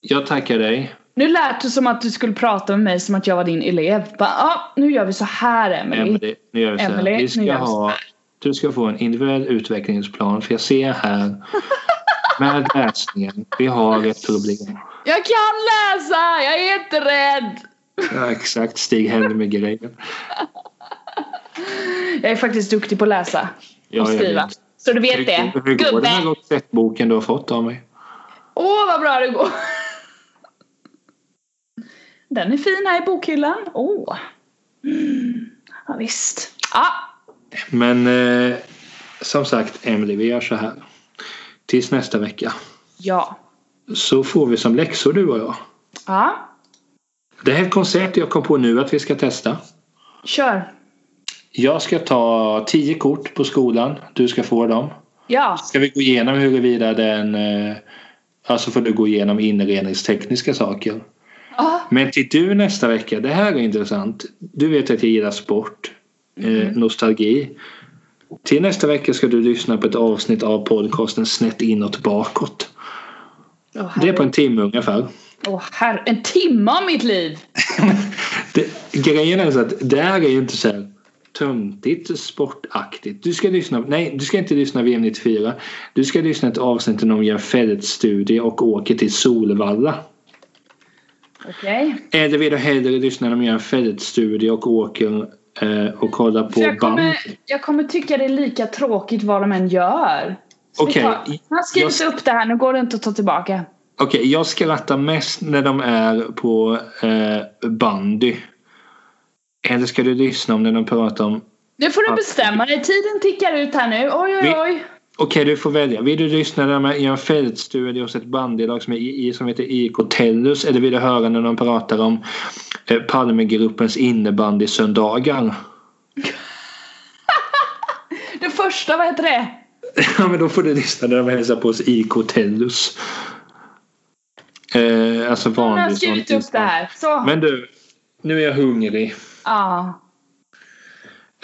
S1: jag tackar dig.
S2: Nu lät det som att du skulle prata med mig som att jag var din elev. Bara, ah, nu gör vi så här Emily.
S1: Emily, nu gör vi så här.
S2: Emily,
S1: Vi
S2: nu
S1: ska ha, du ska få en individuell utvecklingsplan. För jag ser här med läsningen. Vi har ett problem.
S2: Jag kan läsa! Jag är inte rädd!
S1: Ja, exakt. Stig Helmer-grejen.
S2: Jag är faktiskt duktig på att läsa och skriva.
S1: vet.
S2: Så du vet
S1: Hur,
S2: det.
S1: hur går det med
S2: Gubbe!
S1: Roxette-boken du har fått av mig?
S2: Åh vad bra det går! Den är fin här i bokhyllan. Åh! Mm. Ja, visst. Ja,
S1: Men eh, som sagt, Emily, vi gör så här. Tills nästa vecka.
S2: ja.
S1: Så får vi som läxor du och jag.
S2: Ja,
S1: Det här är ett koncept jag kom på nu att vi ska testa.
S2: kör.
S1: Jag ska ta tio kort på skolan. Du ska få dem.
S2: Ja,
S1: Ska vi gå igenom huruvida den... Eh, alltså får du gå igenom inredningstekniska saker.
S2: ja.
S1: Men till du nästa vecka, det här är intressant. Du vet att jag gillar sport, eh, nostalgi. Till nästa vecka ska du lyssna på ett avsnitt av podcasten Snett inåt bakåt.
S2: Åh,
S1: Det är på en timme ungefär.
S2: Åh, herre. En timme av mitt liv!
S1: Det, grejen är så att det här är ju inte så här töntigt sportaktigt. Du ska lyssna, nej du ska inte lyssna VM 94. Du ska lyssna ett avsnitt de gör fältstudie och åker till Solvalla.
S2: Okej.
S1: Eller vill du hellre lyssna de gör en fältstudie och åker och kollar på
S2: jag,
S1: band?
S2: kommer, jag kommer tycka det är lika tråkigt vad de än gör.
S1: Okej,
S2: tar- Jag har skrivit upp det här, nu går det inte att ta tillbaka.
S1: Okej, jag skrattar mest när de är på eh, bandy. Eller ska du lyssna om när de pratar om...
S2: Nu får du bestämma dig, tiden tickar ut här nu. Oj oj oj.
S1: Okej, du får välja. Vill du lyssna gör en fältstudie hos ett bandylag som, är i, i- som heter IK Tellus? Eller vill du höra när de pratar om eh, Palmegruppens innebandysöndagar?
S2: Det första, vad heter det?
S1: Ja, men då får du lyssna när de hälsar på oss IK Tellus. Eh, alltså
S2: Nu har
S1: vanlig
S2: jag skrivit
S1: sån-
S2: upp det här. Så.
S1: Men du, nu är jag hungrig.
S2: Ja.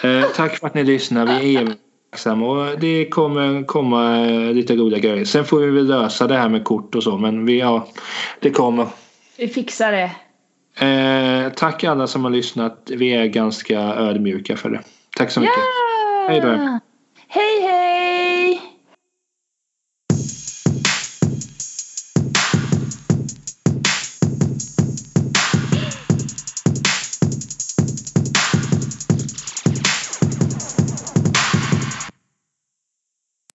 S1: Eh, tack för att ni lyssnar. Vi är tacksamma och det kommer komma lite roliga grejer. Sen får vi väl lösa det här med kort och så men vi, ja, det kommer.
S2: Vi fixar det.
S1: Eh, tack alla som har lyssnat. Vi är ganska ödmjuka för det. Tack så mycket.
S2: Ja!
S1: Hej då.
S2: Hej hej!